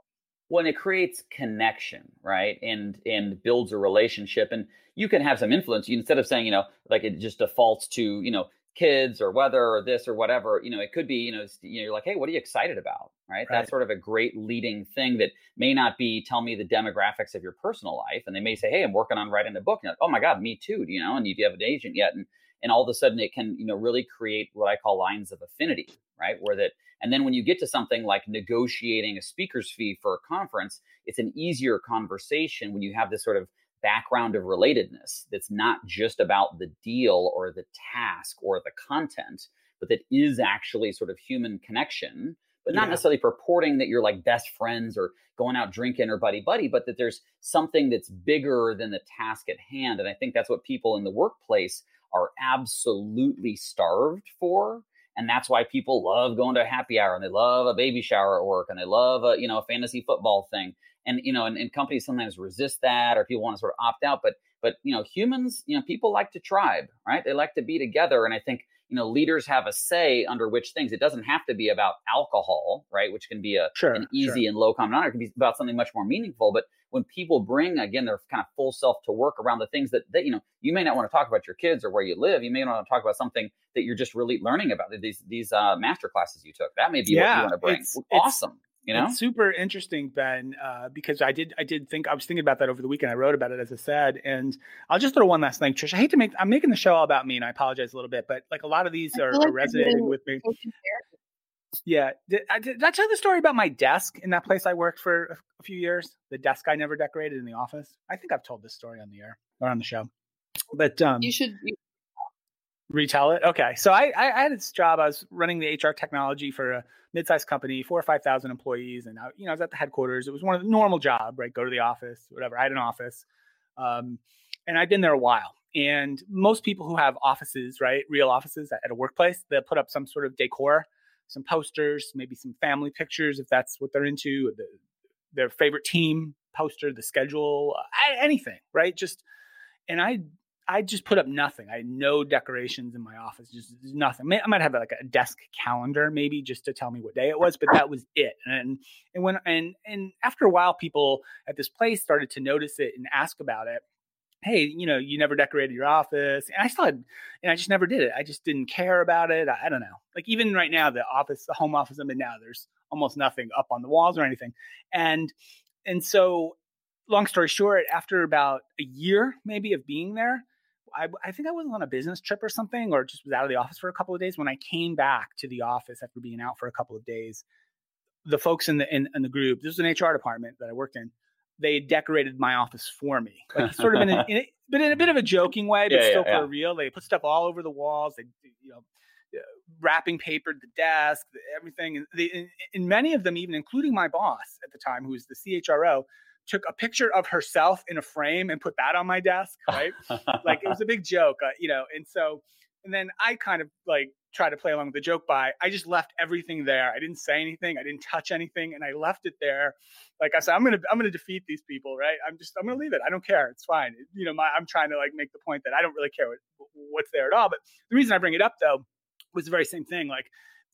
When it creates connection, right, and and builds a relationship, and you can have some influence. You, instead of saying, you know, like it just defaults to, you know, kids or weather or this or whatever you know it could be you know you're like hey what are you excited about right? right? that's sort of a great leading thing that may not be tell me the demographics of your personal life and they may say hey i'm working on writing a book and like, oh my god me too you know and you have an agent yet and and all of a sudden it can you know really create what i call lines of affinity right where that and then when you get to something like negotiating a speaker's fee for a conference it's an easier conversation when you have this sort of background of relatedness that's not just about the deal or the task or the content, but that is actually sort of human connection, but not yeah. necessarily purporting that you're like best friends or going out drinking or buddy buddy, but that there's something that's bigger than the task at hand. And I think that's what people in the workplace are absolutely starved for. And that's why people love going to a happy hour and they love a baby shower at work and they love a, you know, a fantasy football thing and you know and, and companies sometimes resist that or people want to sort of opt out but but you know humans you know people like to tribe right? They like to be together and i think you know leaders have a say under which things. It doesn't have to be about alcohol right? Which can be a sure, an easy sure. and low common honor it can be about something much more meaningful but when people bring again their kind of full self to work around the things that, that you know you may not want to talk about your kids or where you live. You may not want to talk about something that you're just really learning about these these uh, master classes you took. That may be yeah, what you want to bring. it's, awesome it's, you know, it's super interesting, Ben, uh, because I did I did think I was thinking about that over the weekend. I wrote about it as I said, and I'll just throw one last thing, Trish. I hate to make I'm making the show all about me, and I apologize a little bit, but like a lot of these are, like are resonating with me. Yeah, did I, did I tell the story about my desk in that place I worked for a few years? The desk I never decorated in the office. I think I've told this story on the air or on the show, but um, you should. You- retell it. Okay, so I, I had this job. I was running the HR technology for a mid-sized company, four or five thousand employees, and I, you know I was at the headquarters. It was one of the normal job, right? Go to the office, whatever. I had an office, um, and I'd been there a while. And most people who have offices, right, real offices at, at a workplace, they'll put up some sort of decor, some posters, maybe some family pictures if that's what they're into, the, their favorite team poster, the schedule, anything, right? Just and I I just put up nothing. I had no decorations in my office, just nothing. I might have like a desk calendar, maybe just to tell me what day it was, but that was it. And and when and and after a while, people at this place started to notice it and ask about it. Hey, you know, you never decorated your office, and I still had, and I just never did it. I just didn't care about it. I, I don't know. Like even right now, the office, the home office I'm in now, there's almost nothing up on the walls or anything, and and so long story short, after about a year maybe of being there, I, I, think I was on a business trip or something, or just was out of the office for a couple of days. When I came back to the office after being out for a couple of days, the folks in the in, in the group, this was an HR department that I worked in, they decorated my office for me, like sort of in, a, (laughs) in a, but in a bit of a joking way, but yeah, still yeah, for yeah. real. They put stuff all over the walls. They, you know, uh, wrapping papered the desk, everything. And, they, and many of them, even including my boss at the time, who was the CHRO, took a picture of herself in a frame and put that on my desk, right? (laughs) like it was a big joke, uh, you know. And so, and then I kind of like try to play along with the joke by I just left everything there. I didn't say anything, I didn't touch anything, and I left it there. Like I said, I'm gonna I'm gonna defeat these people, right? I'm just I'm gonna leave it. I don't care. It's fine. You know, my, I'm trying to like make the point that I don't really care what, what's there at all. But the reason I bring it up though was the very same thing. Like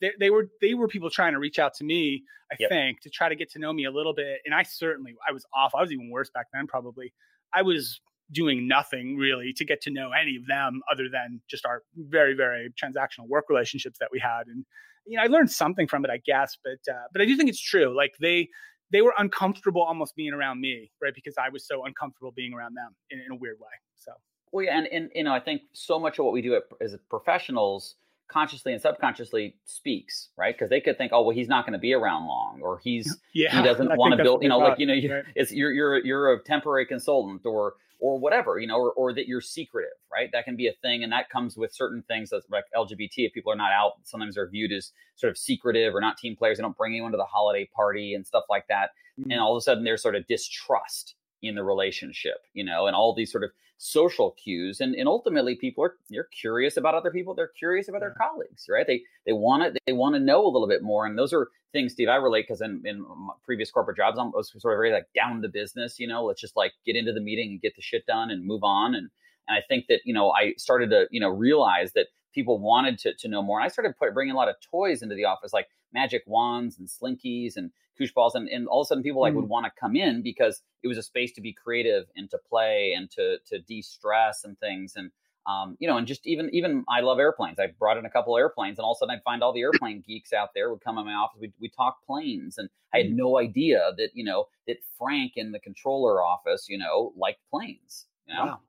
they, they were they were people trying to reach out to me i yep. think to try to get to know me a little bit and i certainly i was off i was even worse back then probably i was doing nothing really to get to know any of them other than just our very very transactional work relationships that we had and you know i learned something from it i guess but uh, but i do think it's true like they they were uncomfortable almost being around me right because i was so uncomfortable being around them in, in a weird way so well yeah and, and you know i think so much of what we do as professionals consciously and subconsciously speaks, right? Because they could think, oh, well, he's not going to be around long, or he's (laughs) yeah, he doesn't (laughs) want to build, you know, like you know, you, right. it's you're you're you're a temporary consultant, or or whatever, you know, or, or that you're secretive, right? That can be a thing, and that comes with certain things that's like LGBT. If people are not out, sometimes they're viewed as sort of secretive or not team players. They don't bring anyone to the holiday party and stuff like that, mm-hmm. and all of a sudden there's sort of distrust in the relationship, you know, and all these sort of social cues. And, and ultimately people are they're curious about other people. They're curious about their colleagues, right? They they want it, they want to know a little bit more. And those are things, Steve, I relate because in, in previous corporate jobs, I was sort of very like down to business, you know, let's just like get into the meeting and get the shit done and move on. And and I think that, you know, I started to, you know, realize that people wanted to, to know more. And I started put, bringing a lot of toys into the office, like magic wands and slinkies and koosh balls. And, and all of a sudden people like mm. would want to come in because it was a space to be creative and to play and to, to de-stress and things. And, um, you know, and just even, even I love airplanes. I brought in a couple airplanes and all of a sudden I'd find all the airplane geeks out there would come in my office. We we talk planes and I had mm. no idea that, you know, that Frank in the controller office, you know, liked planes, you know? Wow.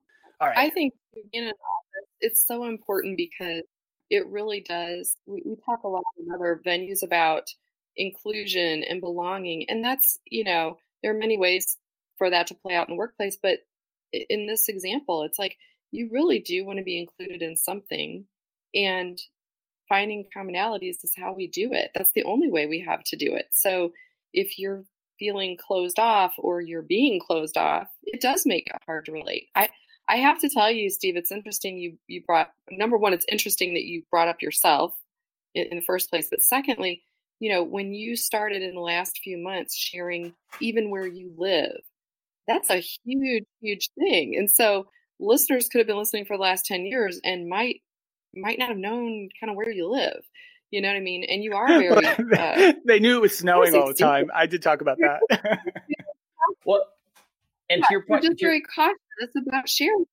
All right. I think in an office, it's so important because it really does. We, we talk a lot in other venues about inclusion and belonging, and that's you know there are many ways for that to play out in the workplace, but in this example, it's like you really do want to be included in something, and finding commonalities is how we do it. That's the only way we have to do it. So if you're feeling closed off or you're being closed off, it does make it hard to relate. I I have to tell you, Steve, it's interesting you you brought number one, it's interesting that you brought up yourself in, in the first place. But secondly, you know, when you started in the last few months sharing even where you live, that's a huge, huge thing. And so listeners could have been listening for the last 10 years and might might not have known kind of where you live. You know what I mean? And you are (laughs) very. Uh, (laughs) they knew it was snowing all the time. I did talk about that. (laughs) well, and yeah, to your point, just very cautious about sharing.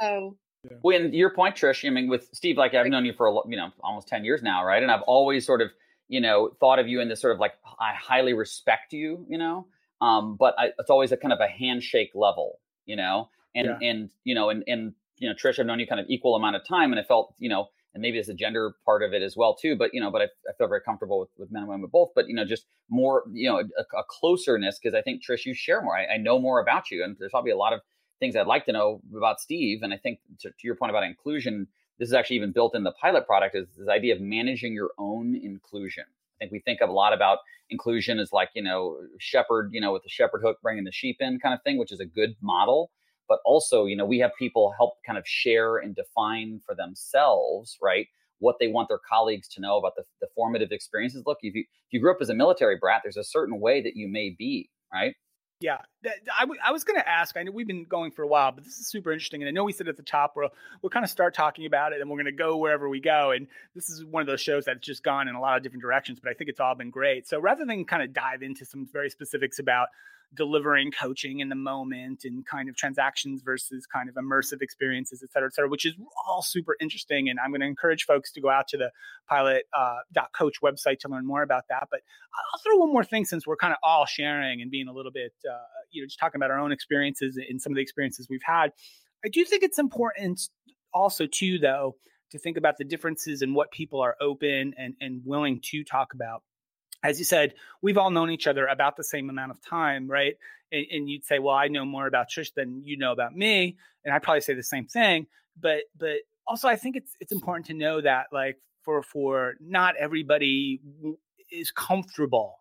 So. When your point, Trish, I mean, with Steve, like I've known you for a, you know almost ten years now, right? And I've always sort of you know thought of you in this sort of like I highly respect you, you know, um, but I, it's always a kind of a handshake level, you know, and yeah. and you know, and and you know, Trish, I've known you kind of equal amount of time, and I felt you know and maybe it's a gender part of it as well too. But you know, but I, I feel very comfortable with, with men and women with both. But you know, just more you know a, a closeness because I think Trish, you share more. I, I, know more about you, and there's probably a lot of things I'd like to know about Steve. And I think to, to your point about inclusion, this is actually even built in the pilot product is this idea of managing your own inclusion. I think we think of a lot about inclusion as like you know shepherd, you know, with the shepherd hook bringing the sheep in kind of thing, which is a good model. But also you know we have people help kind of share and define for themselves right what they want their colleagues to know about the, the formative experiences. Look if you if you grew up as a military brat there's a certain way that you may be right yeah, I, w- I was going to ask. I know we've been going for a while, but this is super interesting. And I know we said at the top we'll we'll kind of start talking about it, and we're going to go wherever we go. And this is one of those shows that's just gone in a lot of different directions, but I think it's all been great. So rather than kind of dive into some very specifics about delivering coaching in the moment and kind of transactions versus kind of immersive experiences, et cetera, et cetera, which is all super interesting. And I'm going to encourage folks to go out to the pilot uh, website to learn more about that. But I'll throw one more thing since we're kind of all sharing and being a little bit, uh, you know, just talking about our own experiences and some of the experiences we've had. I do think it's important also too, though, to think about the differences in what people are open and, and willing to talk about as you said, we've all known each other about the same amount of time, right? And, and, you'd say, "Well, I know more about Trish than you know about me," and I'd probably say the same thing. But but also, I think it's it's important to know that like for for not everybody is comfortable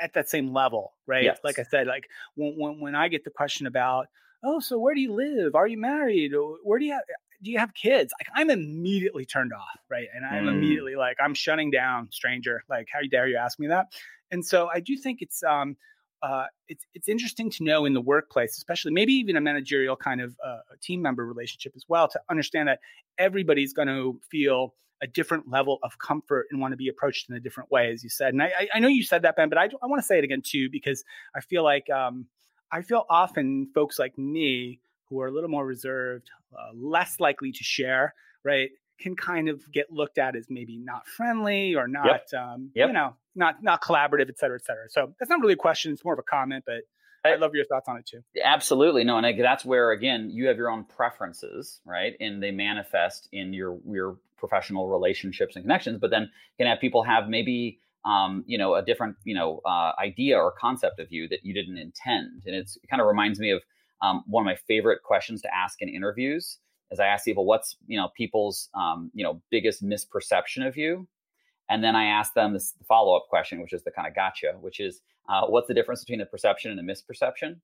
at that same level, right? Yes. Like I said, like when, when when I get the question about, "Oh, so where do you live? Are you married? Where do you?" Have? Do you have kids? Like I'm immediately turned off, right? And I'm mm. immediately like, I'm shutting down, stranger. Like, how dare you ask me that? And so I do think it's um uh it's it's interesting to know in the workplace, especially maybe even a managerial kind of uh, team member relationship as well, to understand that everybody's going to feel a different level of comfort and want to be approached in a different way, as you said. And I, I know you said that, Ben, but I, I want to say it again too because I feel like um, I feel often folks like me who are a little more reserved, uh, less likely to share, right, can kind of get looked at as maybe not friendly or not, yep. Um, yep. you know, not not collaborative, et cetera, et cetera. So that's not really a question; it's more of a comment, but. I love your thoughts on it too. Absolutely, no, and that's where again you have your own preferences, right, and they manifest in your your professional relationships and connections. But then you can have people have maybe um, you know a different you know uh, idea or concept of you that you didn't intend, and it kind of reminds me of um, one of my favorite questions to ask in interviews is I ask people what's you know people's um, you know biggest misperception of you, and then I ask them this follow up question, which is the kind of gotcha, which is uh, what's the difference between a perception and a misperception?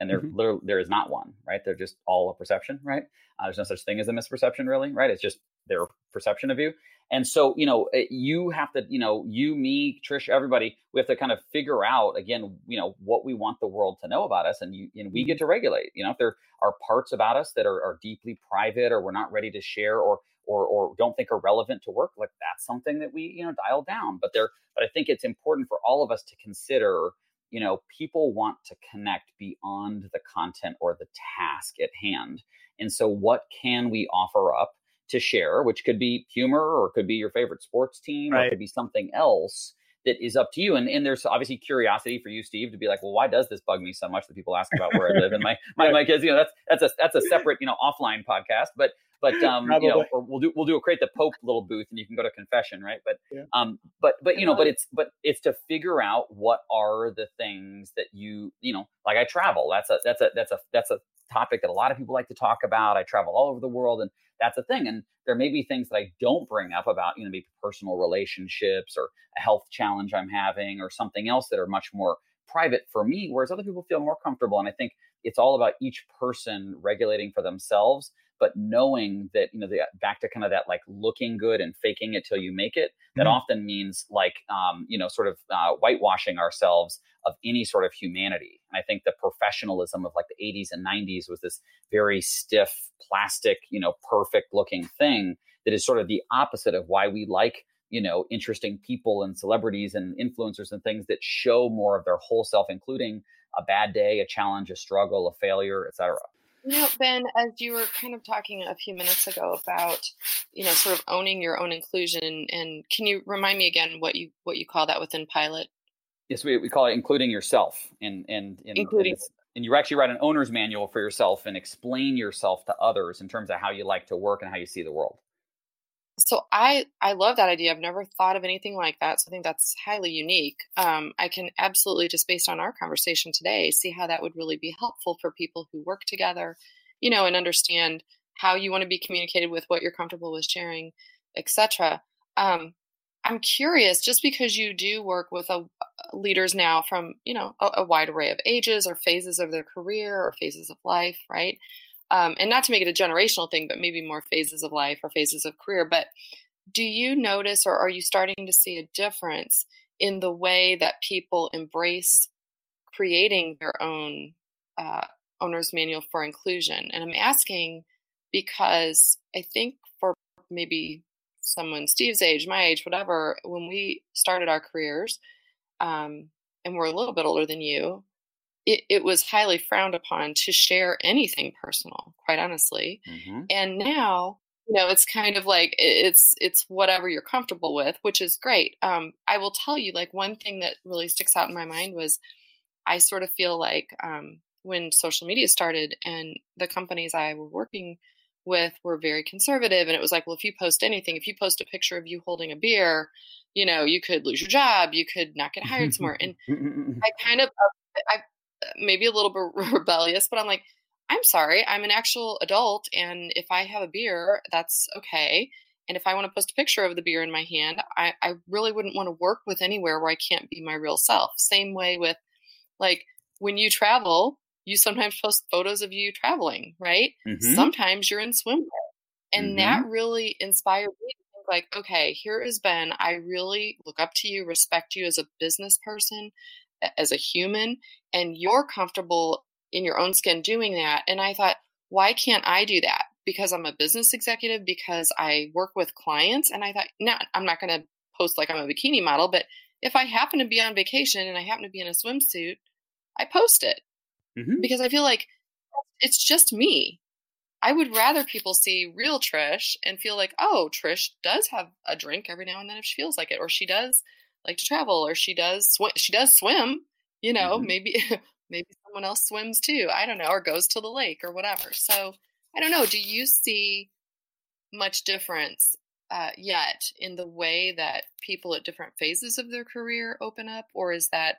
And there, mm-hmm. there is not one, right? They're just all a perception, right? Uh, there's no such thing as a misperception, really, right? It's just their perception of you. And so, you know, eh, you have to, you know, you, me, Trish, everybody, we have to kind of figure out again, you know, what we want the world to know about us, and you, and we get to regulate. You know, if there are parts about us that are, are deeply private, or we're not ready to share, or or or don't think are relevant to work, like that's something that we, you know, dial down. But there, but I think it's important for all of us to consider. You know, people want to connect beyond the content or the task at hand. And so, what can we offer up to share, which could be humor or could be your favorite sports team right. or could be something else that is up to you. And, and there's obviously curiosity for you, Steve, to be like, well, why does this bug me so much that people ask about where I live? And my, my, my kids, you know, that's, that's a, that's a separate, you know, offline podcast, but, but, um, you know, or we'll do, we'll do a create the Pope little booth and you can go to confession. Right. But, yeah. um, but, but, you know, but it's, but it's to figure out what are the things that you, you know, like I travel, that's a, that's a, that's a, that's a topic that a lot of people like to talk about. I travel all over the world and that's a thing. And there may be things that I don't bring up about, you know, maybe personal relationships or a health challenge I'm having or something else that are much more private for me, whereas other people feel more comfortable. And I think it's all about each person regulating for themselves but knowing that you know the, back to kind of that like looking good and faking it till you make it that mm-hmm. often means like um, you know sort of uh, whitewashing ourselves of any sort of humanity and i think the professionalism of like the 80s and 90s was this very stiff plastic you know perfect looking thing that is sort of the opposite of why we like you know interesting people and celebrities and influencers and things that show more of their whole self including a bad day a challenge a struggle a failure etc you know, Ben, as you were kind of talking a few minutes ago about, you know, sort of owning your own inclusion, and can you remind me again what you what you call that within Pilot? Yes, we, we call it including yourself, and and, and including. And, and you actually write an owner's manual for yourself and explain yourself to others in terms of how you like to work and how you see the world so I I love that idea. I've never thought of anything like that. So I think that's highly unique. Um, I can absolutely just based on our conversation today see how that would really be helpful for people who work together, you know, and understand how you want to be communicated with, what you're comfortable with sharing, etc. Um, I'm curious, just because you do work with a, leaders now from you know a, a wide array of ages or phases of their career or phases of life, right? Um, and not to make it a generational thing, but maybe more phases of life or phases of career. But do you notice or are you starting to see a difference in the way that people embrace creating their own uh, owner's manual for inclusion? And I'm asking because I think for maybe someone Steve's age, my age, whatever, when we started our careers, um, and we're a little bit older than you, it, it was highly frowned upon to share anything personal, quite honestly. Mm-hmm. And now, you know, it's kind of like it's it's whatever you're comfortable with, which is great. Um, I will tell you, like one thing that really sticks out in my mind was I sort of feel like um, when social media started and the companies I were working with were very conservative, and it was like, well, if you post anything, if you post a picture of you holding a beer, you know, you could lose your job, you could not get hired somewhere. And (laughs) I kind of I maybe a little bit (laughs) rebellious, but I'm like, I'm sorry, I'm an actual adult, and if I have a beer, that's okay. And if I want to post a picture of the beer in my hand, I, I really wouldn't want to work with anywhere where I can't be my real self. Same way with like when you travel, you sometimes post photos of you traveling, right? Mm-hmm. Sometimes you're in swimwear. And mm-hmm. that really inspired me to think like, okay, here is Ben. I really look up to you, respect you as a business person as a human and you're comfortable in your own skin doing that and i thought why can't i do that because i'm a business executive because i work with clients and i thought no i'm not going to post like i'm a bikini model but if i happen to be on vacation and i happen to be in a swimsuit i post it mm-hmm. because i feel like it's just me. I would rather people see real Trish and feel like, oh, Trish does have a drink every now and then if she feels like it, or she does like to travel, or she does swim. She does swim. You know, mm-hmm. maybe (laughs) maybe someone else swims too. I don't know, or goes to the lake or whatever. So I don't know. Do you see much difference uh, yet in the way that people at different phases of their career open up, or is that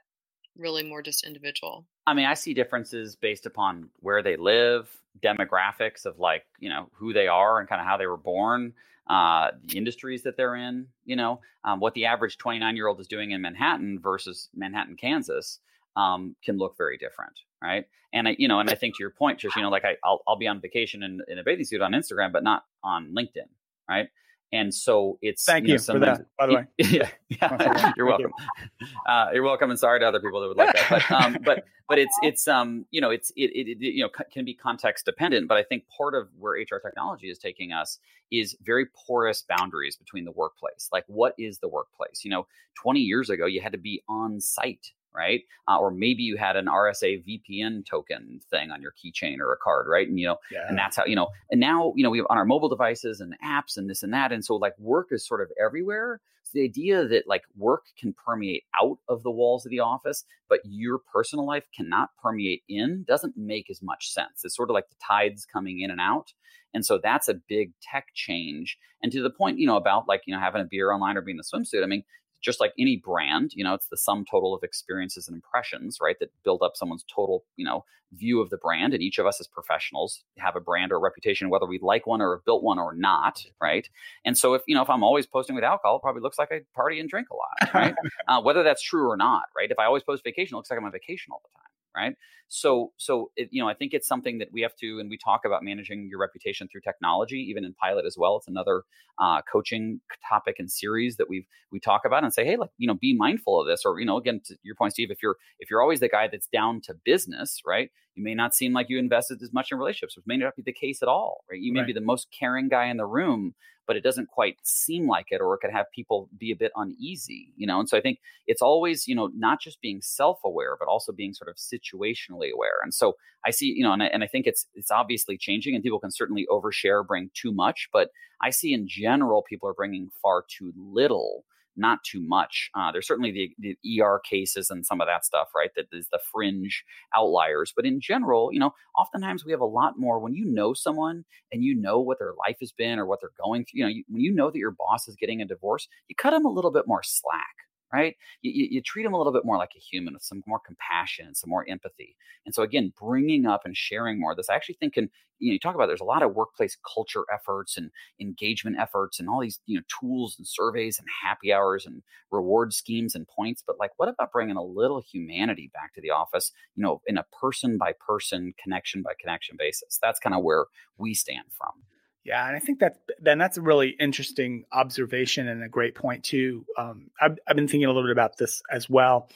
really more just individual? I mean, I see differences based upon where they live, demographics of like, you know, who they are and kind of how they were born, uh, the industries that they're in, you know, um, what the average 29 year old is doing in Manhattan versus Manhattan, Kansas um, can look very different. Right. And I, you know, and I think to your point, just, you know, like I, I'll, I'll be on vacation in, in a bathing suit on Instagram, but not on LinkedIn. Right. And so it's thank you, you know, for that. By the way, (laughs) yeah, yeah you're welcome. You. Uh, you're welcome, and sorry to other people that would like that. But um, (laughs) but but it's it's um you know it's it, it, it you know can be context dependent. But I think part of where HR technology is taking us is very porous boundaries between the workplace. Like, what is the workplace? You know, 20 years ago, you had to be on site right? Uh, or maybe you had an RSA VPN token thing on your keychain or a card, right? And you know, yeah. and that's how you know. And now you know we have on our mobile devices and apps and this and that, and so like work is sort of everywhere. So the idea that like work can permeate out of the walls of the office, but your personal life cannot permeate in, doesn't make as much sense. It's sort of like the tides coming in and out. And so that's a big tech change. And to the point, you know, about like, you know, having a beer online or being the swimsuit, I mean, just like any brand, you know, it's the sum total of experiences and impressions, right? That build up someone's total, you know, view of the brand. And each of us as professionals have a brand or a reputation, whether we like one or have built one or not, right? And so if, you know, if I'm always posting with alcohol, it probably looks like I party and drink a lot, right? (laughs) uh, whether that's true or not, right? If I always post vacation, it looks like I'm on vacation all the time right? So so it, you know i think it's something that we have to and we talk about managing your reputation through technology even in pilot as well. It's another uh, coaching topic and series that we've we talk about and say hey like you know be mindful of this or you know again to your point steve if you're if you're always the guy that's down to business right you may not seem like you invested as much in relationships which may not be the case at all right? You may right. be the most caring guy in the room but it doesn't quite seem like it or it could have people be a bit uneasy you know? And so i think it's always you know not just being self-aware but also being sort of situationally aware. And so i see you know and I, and I think it's it's obviously changing and people can certainly overshare bring too much but i see in general people are bringing far too little not too much. Uh, there's certainly the, the ER cases and some of that stuff, right? That is the fringe outliers. But in general, you know, oftentimes we have a lot more when you know someone and you know what their life has been or what they're going through. You know, you, when you know that your boss is getting a divorce, you cut them a little bit more slack right? You, you, you, treat them a little bit more like a human with some more compassion and some more empathy. And so, again, bringing up and sharing more of this, I actually think can, you know, you talk about there's a lot of workplace culture efforts and engagement efforts and all these, you know, tools and surveys and happy hours and reward schemes and points. But like, what about bringing a little humanity back to the office, you know, in a person by person, connection by connection basis? That's kind of where we stand from. Yeah, and I think that then that's a really interesting observation and a great point too. Um, I've, I've been thinking a little bit about this as well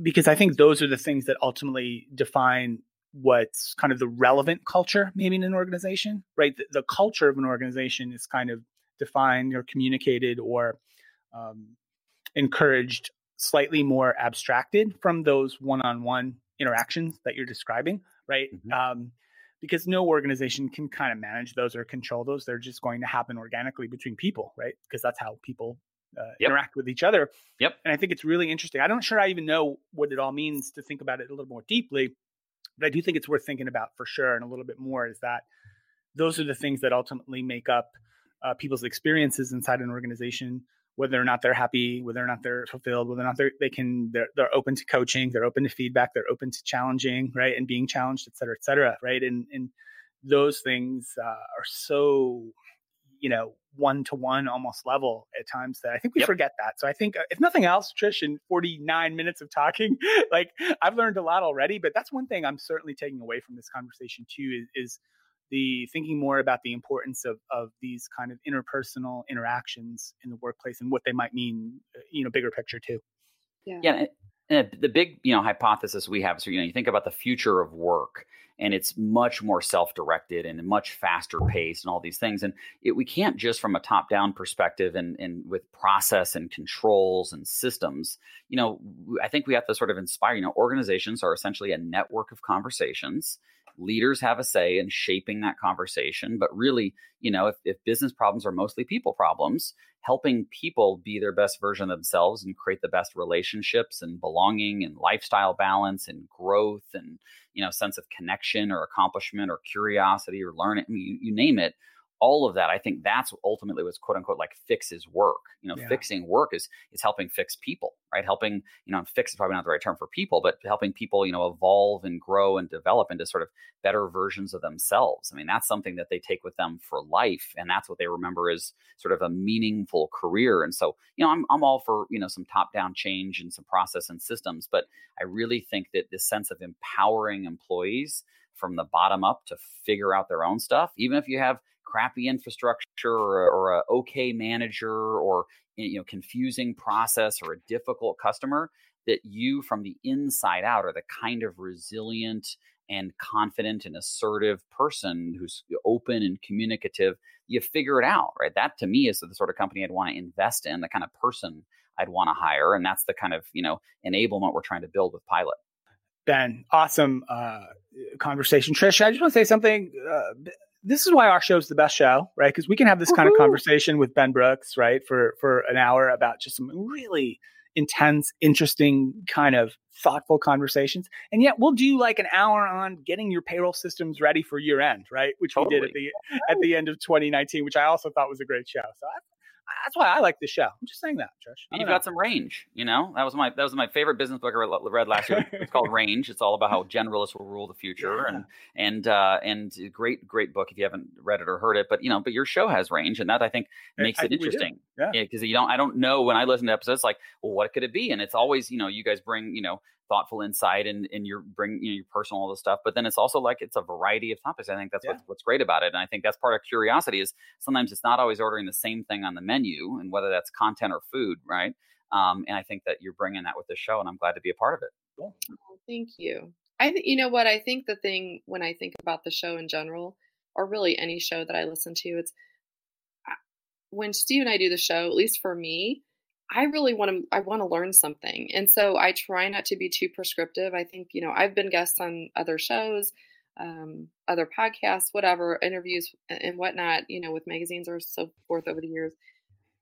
because I think those are the things that ultimately define what's kind of the relevant culture maybe in an organization, right? The, the culture of an organization is kind of defined or communicated or um, encouraged slightly more abstracted from those one-on-one interactions that you're describing, right? Mm-hmm. Um, because no organization can kind of manage those or control those. They're just going to happen organically between people, right? Because that's how people uh, yep. interact with each other. Yep. And I think it's really interesting. I'm not sure I even know what it all means to think about it a little more deeply, but I do think it's worth thinking about for sure. And a little bit more is that those are the things that ultimately make up uh, people's experiences inside an organization whether or not they're happy, whether or not they're fulfilled, whether or not they're, can, they're, they're open to coaching, they're open to feedback, they're open to challenging, right. And being challenged, et cetera, et cetera. Right. And, and those things uh, are so, you know, one to one almost level at times that I think we yep. forget that. So I think uh, if nothing else, Trish, in 49 minutes of talking, (laughs) like I've learned a lot already, but that's one thing I'm certainly taking away from this conversation too is, is the thinking more about the importance of of these kind of interpersonal interactions in the workplace and what they might mean, uh, you know, bigger picture too. Yeah. Yeah. And the big, you know, hypothesis we have, so you know, you think about the future of work, and it's much more self-directed and much faster paced, and all these things. And it, we can't just from a top-down perspective and and with process and controls and systems. You know, I think we have to sort of inspire. You know, organizations are essentially a network of conversations leaders have a say in shaping that conversation. But really you know if, if business problems are mostly people problems helping people be their best version of themselves and create the best relationships and belonging and lifestyle balance and growth and you know sense of connection or accomplishment or curiosity or learning I mean, you, you name it all of that i think that's ultimately what's quote unquote like fixes work. You know yeah. fixing work is is helping fix people right? Helping you know fix is probably not the right term for people but helping people you know evolve and grow and develop into sort of better versions of themselves. I mean that's something that they take with them for life and that's what they remember as sort of a meaningful career. And so you know i'm, I'm all for you know some top down change and some process and systems but i really think that this sense of empowering employees from the bottom up to figure out their own stuff even if you have crappy infrastructure or, or a okay manager or you know confusing process or a difficult customer that you from the inside out are the kind of resilient and confident and assertive person who's open and communicative you figure it out right? That to me is the sort of company i'd want to invest in the kind of person i'd want to hire and that's the kind of you know enablement we're trying to build with pilot. Ben awesome uh, conversation. Trish i just want to say something uh, this is why our show is the best show, right? Because we can have this kind of conversation with Ben Brooks, right, for for an hour about just some really intense, interesting, kind of thoughtful conversations. And yet we'll do like an hour on getting your payroll systems ready for year end, right? Which totally. we did at the at the end of 2019, which I also thought was a great show. So I, that's why I like this show. I'm just saying that, Trish. You've know. got some range. You know, that was my that was my favorite business book I read last year. (laughs) It's called Range. It's all about how generalists will rule the future, yeah. and and uh, and great great book if you haven't read it or heard it. But you know, but your show has range, and that I think makes I, it I interesting. Yeah, because you don't I don't know when I listen to episodes like, well, what could it be? And it's always you know you guys bring you know thoughtful insight and, and you're bringing you know, your personal all this stuff. But then it's also like it's a variety of topics. I think that's yeah. what's, what's great about it. And I think that's part of curiosity is sometimes it's not always ordering the same thing on the menu and whether that's content or food, right? Um, and I think that you're bringing that with the show, and I'm glad to be a part of it. Cool. Oh, thank you. I think you know what I think the thing when I think about the show in general, or really any show that I listen to, it's when Steve and I do the show. At least for me, I really want to I want to learn something. And so I try not to be too prescriptive. I think, you know, I've been guests on other shows, um, other podcasts, whatever, interviews and whatnot, you know, with magazines or so forth over the years.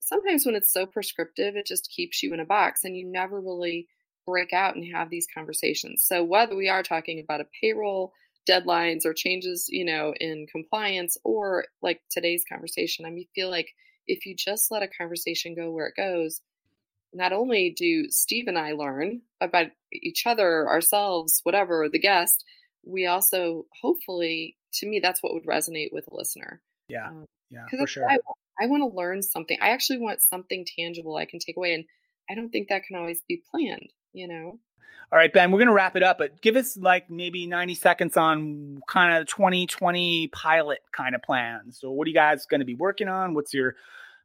Sometimes when it's so prescriptive, it just keeps you in a box and you never really break out and have these conversations. So whether we are talking about a payroll, deadlines or changes, you know, in compliance or like today's conversation, I mean feel like if you just let a conversation go where it goes, not only do Steve and I learn about each other, ourselves, whatever, the guest, we also hopefully, to me, that's what would resonate with a listener. Yeah. Um, yeah. For sure. I, I want to learn something. I actually want something tangible I can take away. And I don't think that can always be planned, you know? All right, Ben, we're going to wrap it up, but give us like maybe 90 seconds on kind of 2020 pilot kind of plans. So, what are you guys going to be working on? What's your,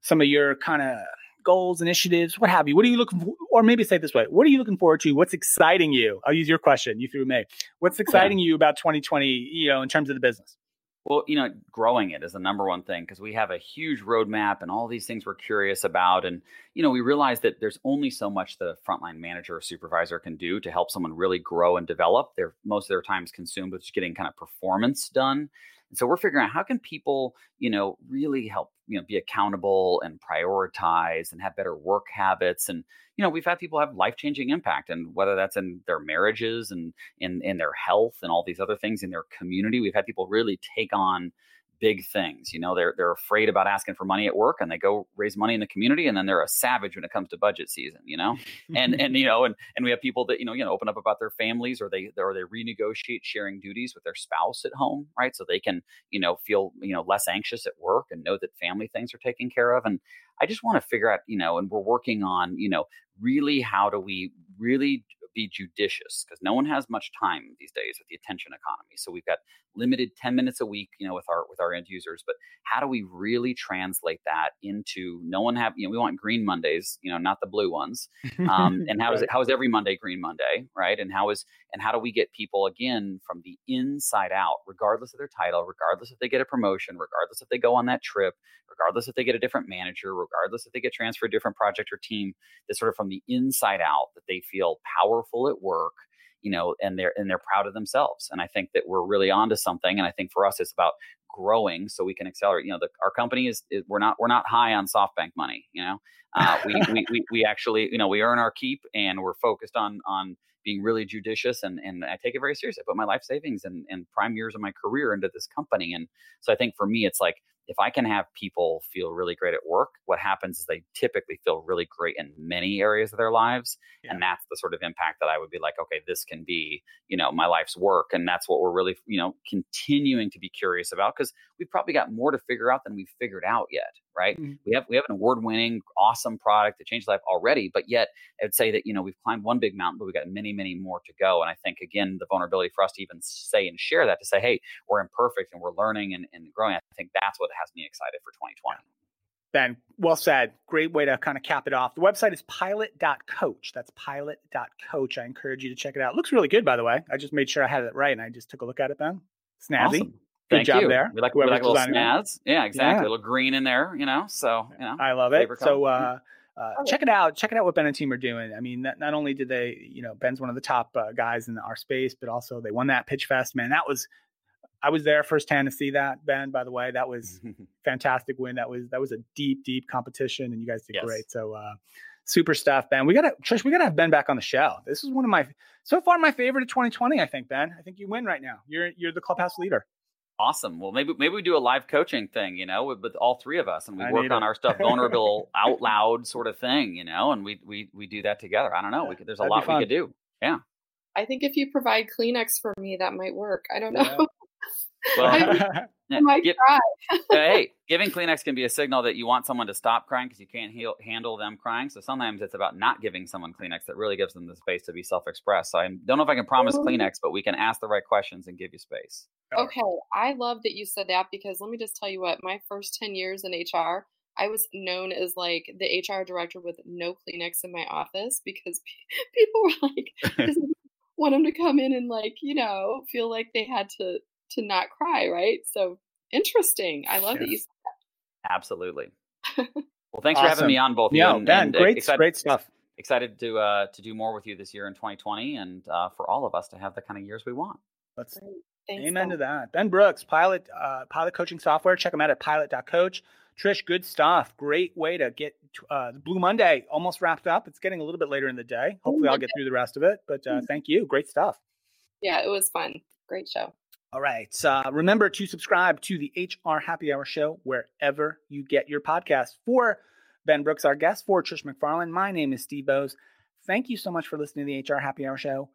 some of your kind of goals, initiatives, what have you? What are you looking for? Or maybe say it this way What are you looking forward to? What's exciting you? I'll use your question. You threw me. What's exciting yeah. you about 2020, you know, in terms of the business? Well, you know, growing it is the number one thing because we have a huge roadmap and all these things we're curious about. And, you know, we realize that there's only so much the frontline manager or supervisor can do to help someone really grow and develop. They're most of their time is consumed with just getting kind of performance done. And so we're figuring out how can people, you know, really help, you know, be accountable and prioritize and have better work habits. And, you know, we've had people have life-changing impact and whether that's in their marriages and in in their health and all these other things in their community. We've had people really take on big things. You know, they're they're afraid about asking for money at work, and they go raise money in the community, and then they're a savage when it comes to budget season. You know, and and you know, and and we have people that you know you know open up about their families, or they or they renegotiate sharing duties with their spouse at home, right? So they can you know feel you know less anxious at work and know that family things are taken care of. And I just want to figure out you know, and we're working on you know really how do we really be judicious because no one has much time these days with the attention economy. So we've got limited 10 minutes a week, you know, with our with our end users. But how do we really translate that into no one have, you know, we want green Mondays, you know, not the blue ones. Um, (laughs) and how is it how is every Monday green Monday, right? And how is and how do we get people again from the inside out, regardless of their title, regardless if they get a promotion, regardless if they go on that trip, regardless if they get a different manager, regardless if they get transferred to a different project or team, that sort of from the inside out that they feel powerful at work you know, and they're and they're proud of themselves. And I think that we're really onto something. And I think for us, it's about growing so we can accelerate. You know, the, our company is, is, we're not we're not high on SoftBank money. You know, uh, we, (laughs) we, we we actually you know we earn our keep and we're focused on on being really judicious and and I take it very seriously. I put my life savings and and prime years of my career into this company. And so I think for me, it's like if I can have people feel really great at work, what happens is they typically feel really great in many areas of their lives. Yeah. And that's the sort of impact that I would be like, okay, this can be, you know, my life's work. And that's what we're really, you know, continuing to be curious about because we've probably got more to figure out than we've figured out yet. Right. Mm-hmm. We have we have an award winning, awesome product that changed life already. But yet I'd say that, you know, we've climbed one big mountain, but we've got many, many more to go. And I think again, the vulnerability for us to even say and share that to say, hey, we're imperfect and we're learning and, and growing. I think that's what has me excited for 2020. Ben, well said. Great way to kind of cap it off. The website is pilot.coach. That's pilot.coach. I encourage you to check it out. It looks really good, by the way. I just made sure I had it right and I just took a look at it, Ben. Snazzy. Awesome. Good Thank job you. there. We like, we like a little snaz. Yeah, exactly. Yeah. A little green in there, you know. So, you know, I love it. So, uh, uh, check it out. Check it out what Ben and team are doing. I mean, not, not only did they, you know, Ben's one of the top uh, guys in our space, but also they won that pitch fest. Man, that was I was there firsthand to see that, Ben. By the way, that was (laughs) fantastic win. That was that was a deep, deep competition, and you guys did yes. great. So uh, super stuff, Ben. We gotta Trish. We gotta have Ben back on the show. This is one of my so far my favorite of 2020. I think Ben. I think you win right now. You're you're the clubhouse leader. Awesome. Well, maybe maybe we do a live coaching thing, you know, with, with all three of us, and we I work on our stuff, vulnerable, (laughs) out loud sort of thing, you know, and we we we do that together. I don't know. We could, there's a That'd lot we could do. Yeah. I think if you provide Kleenex for me, that might work. I don't know. Yeah. Well, (laughs) (laughs) yeah, uh, give, (laughs) hey, giving Kleenex can be a signal that you want someone to stop crying because you can't heal, handle them crying. So sometimes it's about not giving someone Kleenex that really gives them the space to be self-expressed. So I don't know if I can promise Kleenex, but we can ask the right questions and give you space. Oh. Okay, I love that you said that because let me just tell you what my first ten years in HR, I was known as like the HR director with no Kleenex in my office because people were like, want them to come in and like you know feel like they had to to not cry, right? So interesting. I love yes. that you said that. Absolutely. (laughs) Well, thanks awesome. for having me on both. Of you. Yeah, Ben, and, great, excited, great stuff. Excited to uh, to do more with you this year in 2020, and uh, for all of us to have the kind of years we want. Let's Thanks, amen ben. to that. Ben Brooks, pilot uh, pilot coaching software. Check them out at pilot.coach. Trish, good stuff. Great way to get uh, Blue Monday almost wrapped up. It's getting a little bit later in the day. Hopefully, I'll get through the rest of it. But uh, mm-hmm. thank you. Great stuff. Yeah, it was fun. Great show. All right. Uh, remember to subscribe to the HR Happy Hour show wherever you get your podcast. For Ben Brooks, our guest, for Trish McFarlane, my name is Steve Boese. Thank you so much for listening to the HR Happy Hour show.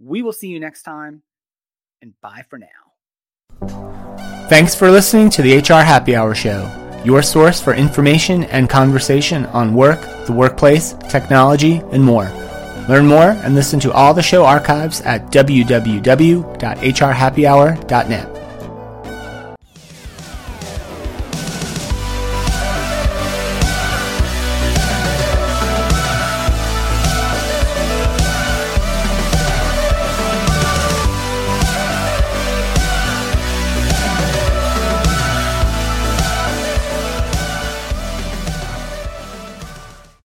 We will see you next time, and bye for now. Thanks for listening to the HR Happy Hour show, your source for information and conversation on work, the workplace, technology, and more. Learn more and listen to all the show archives at www.hrhappyhour.net.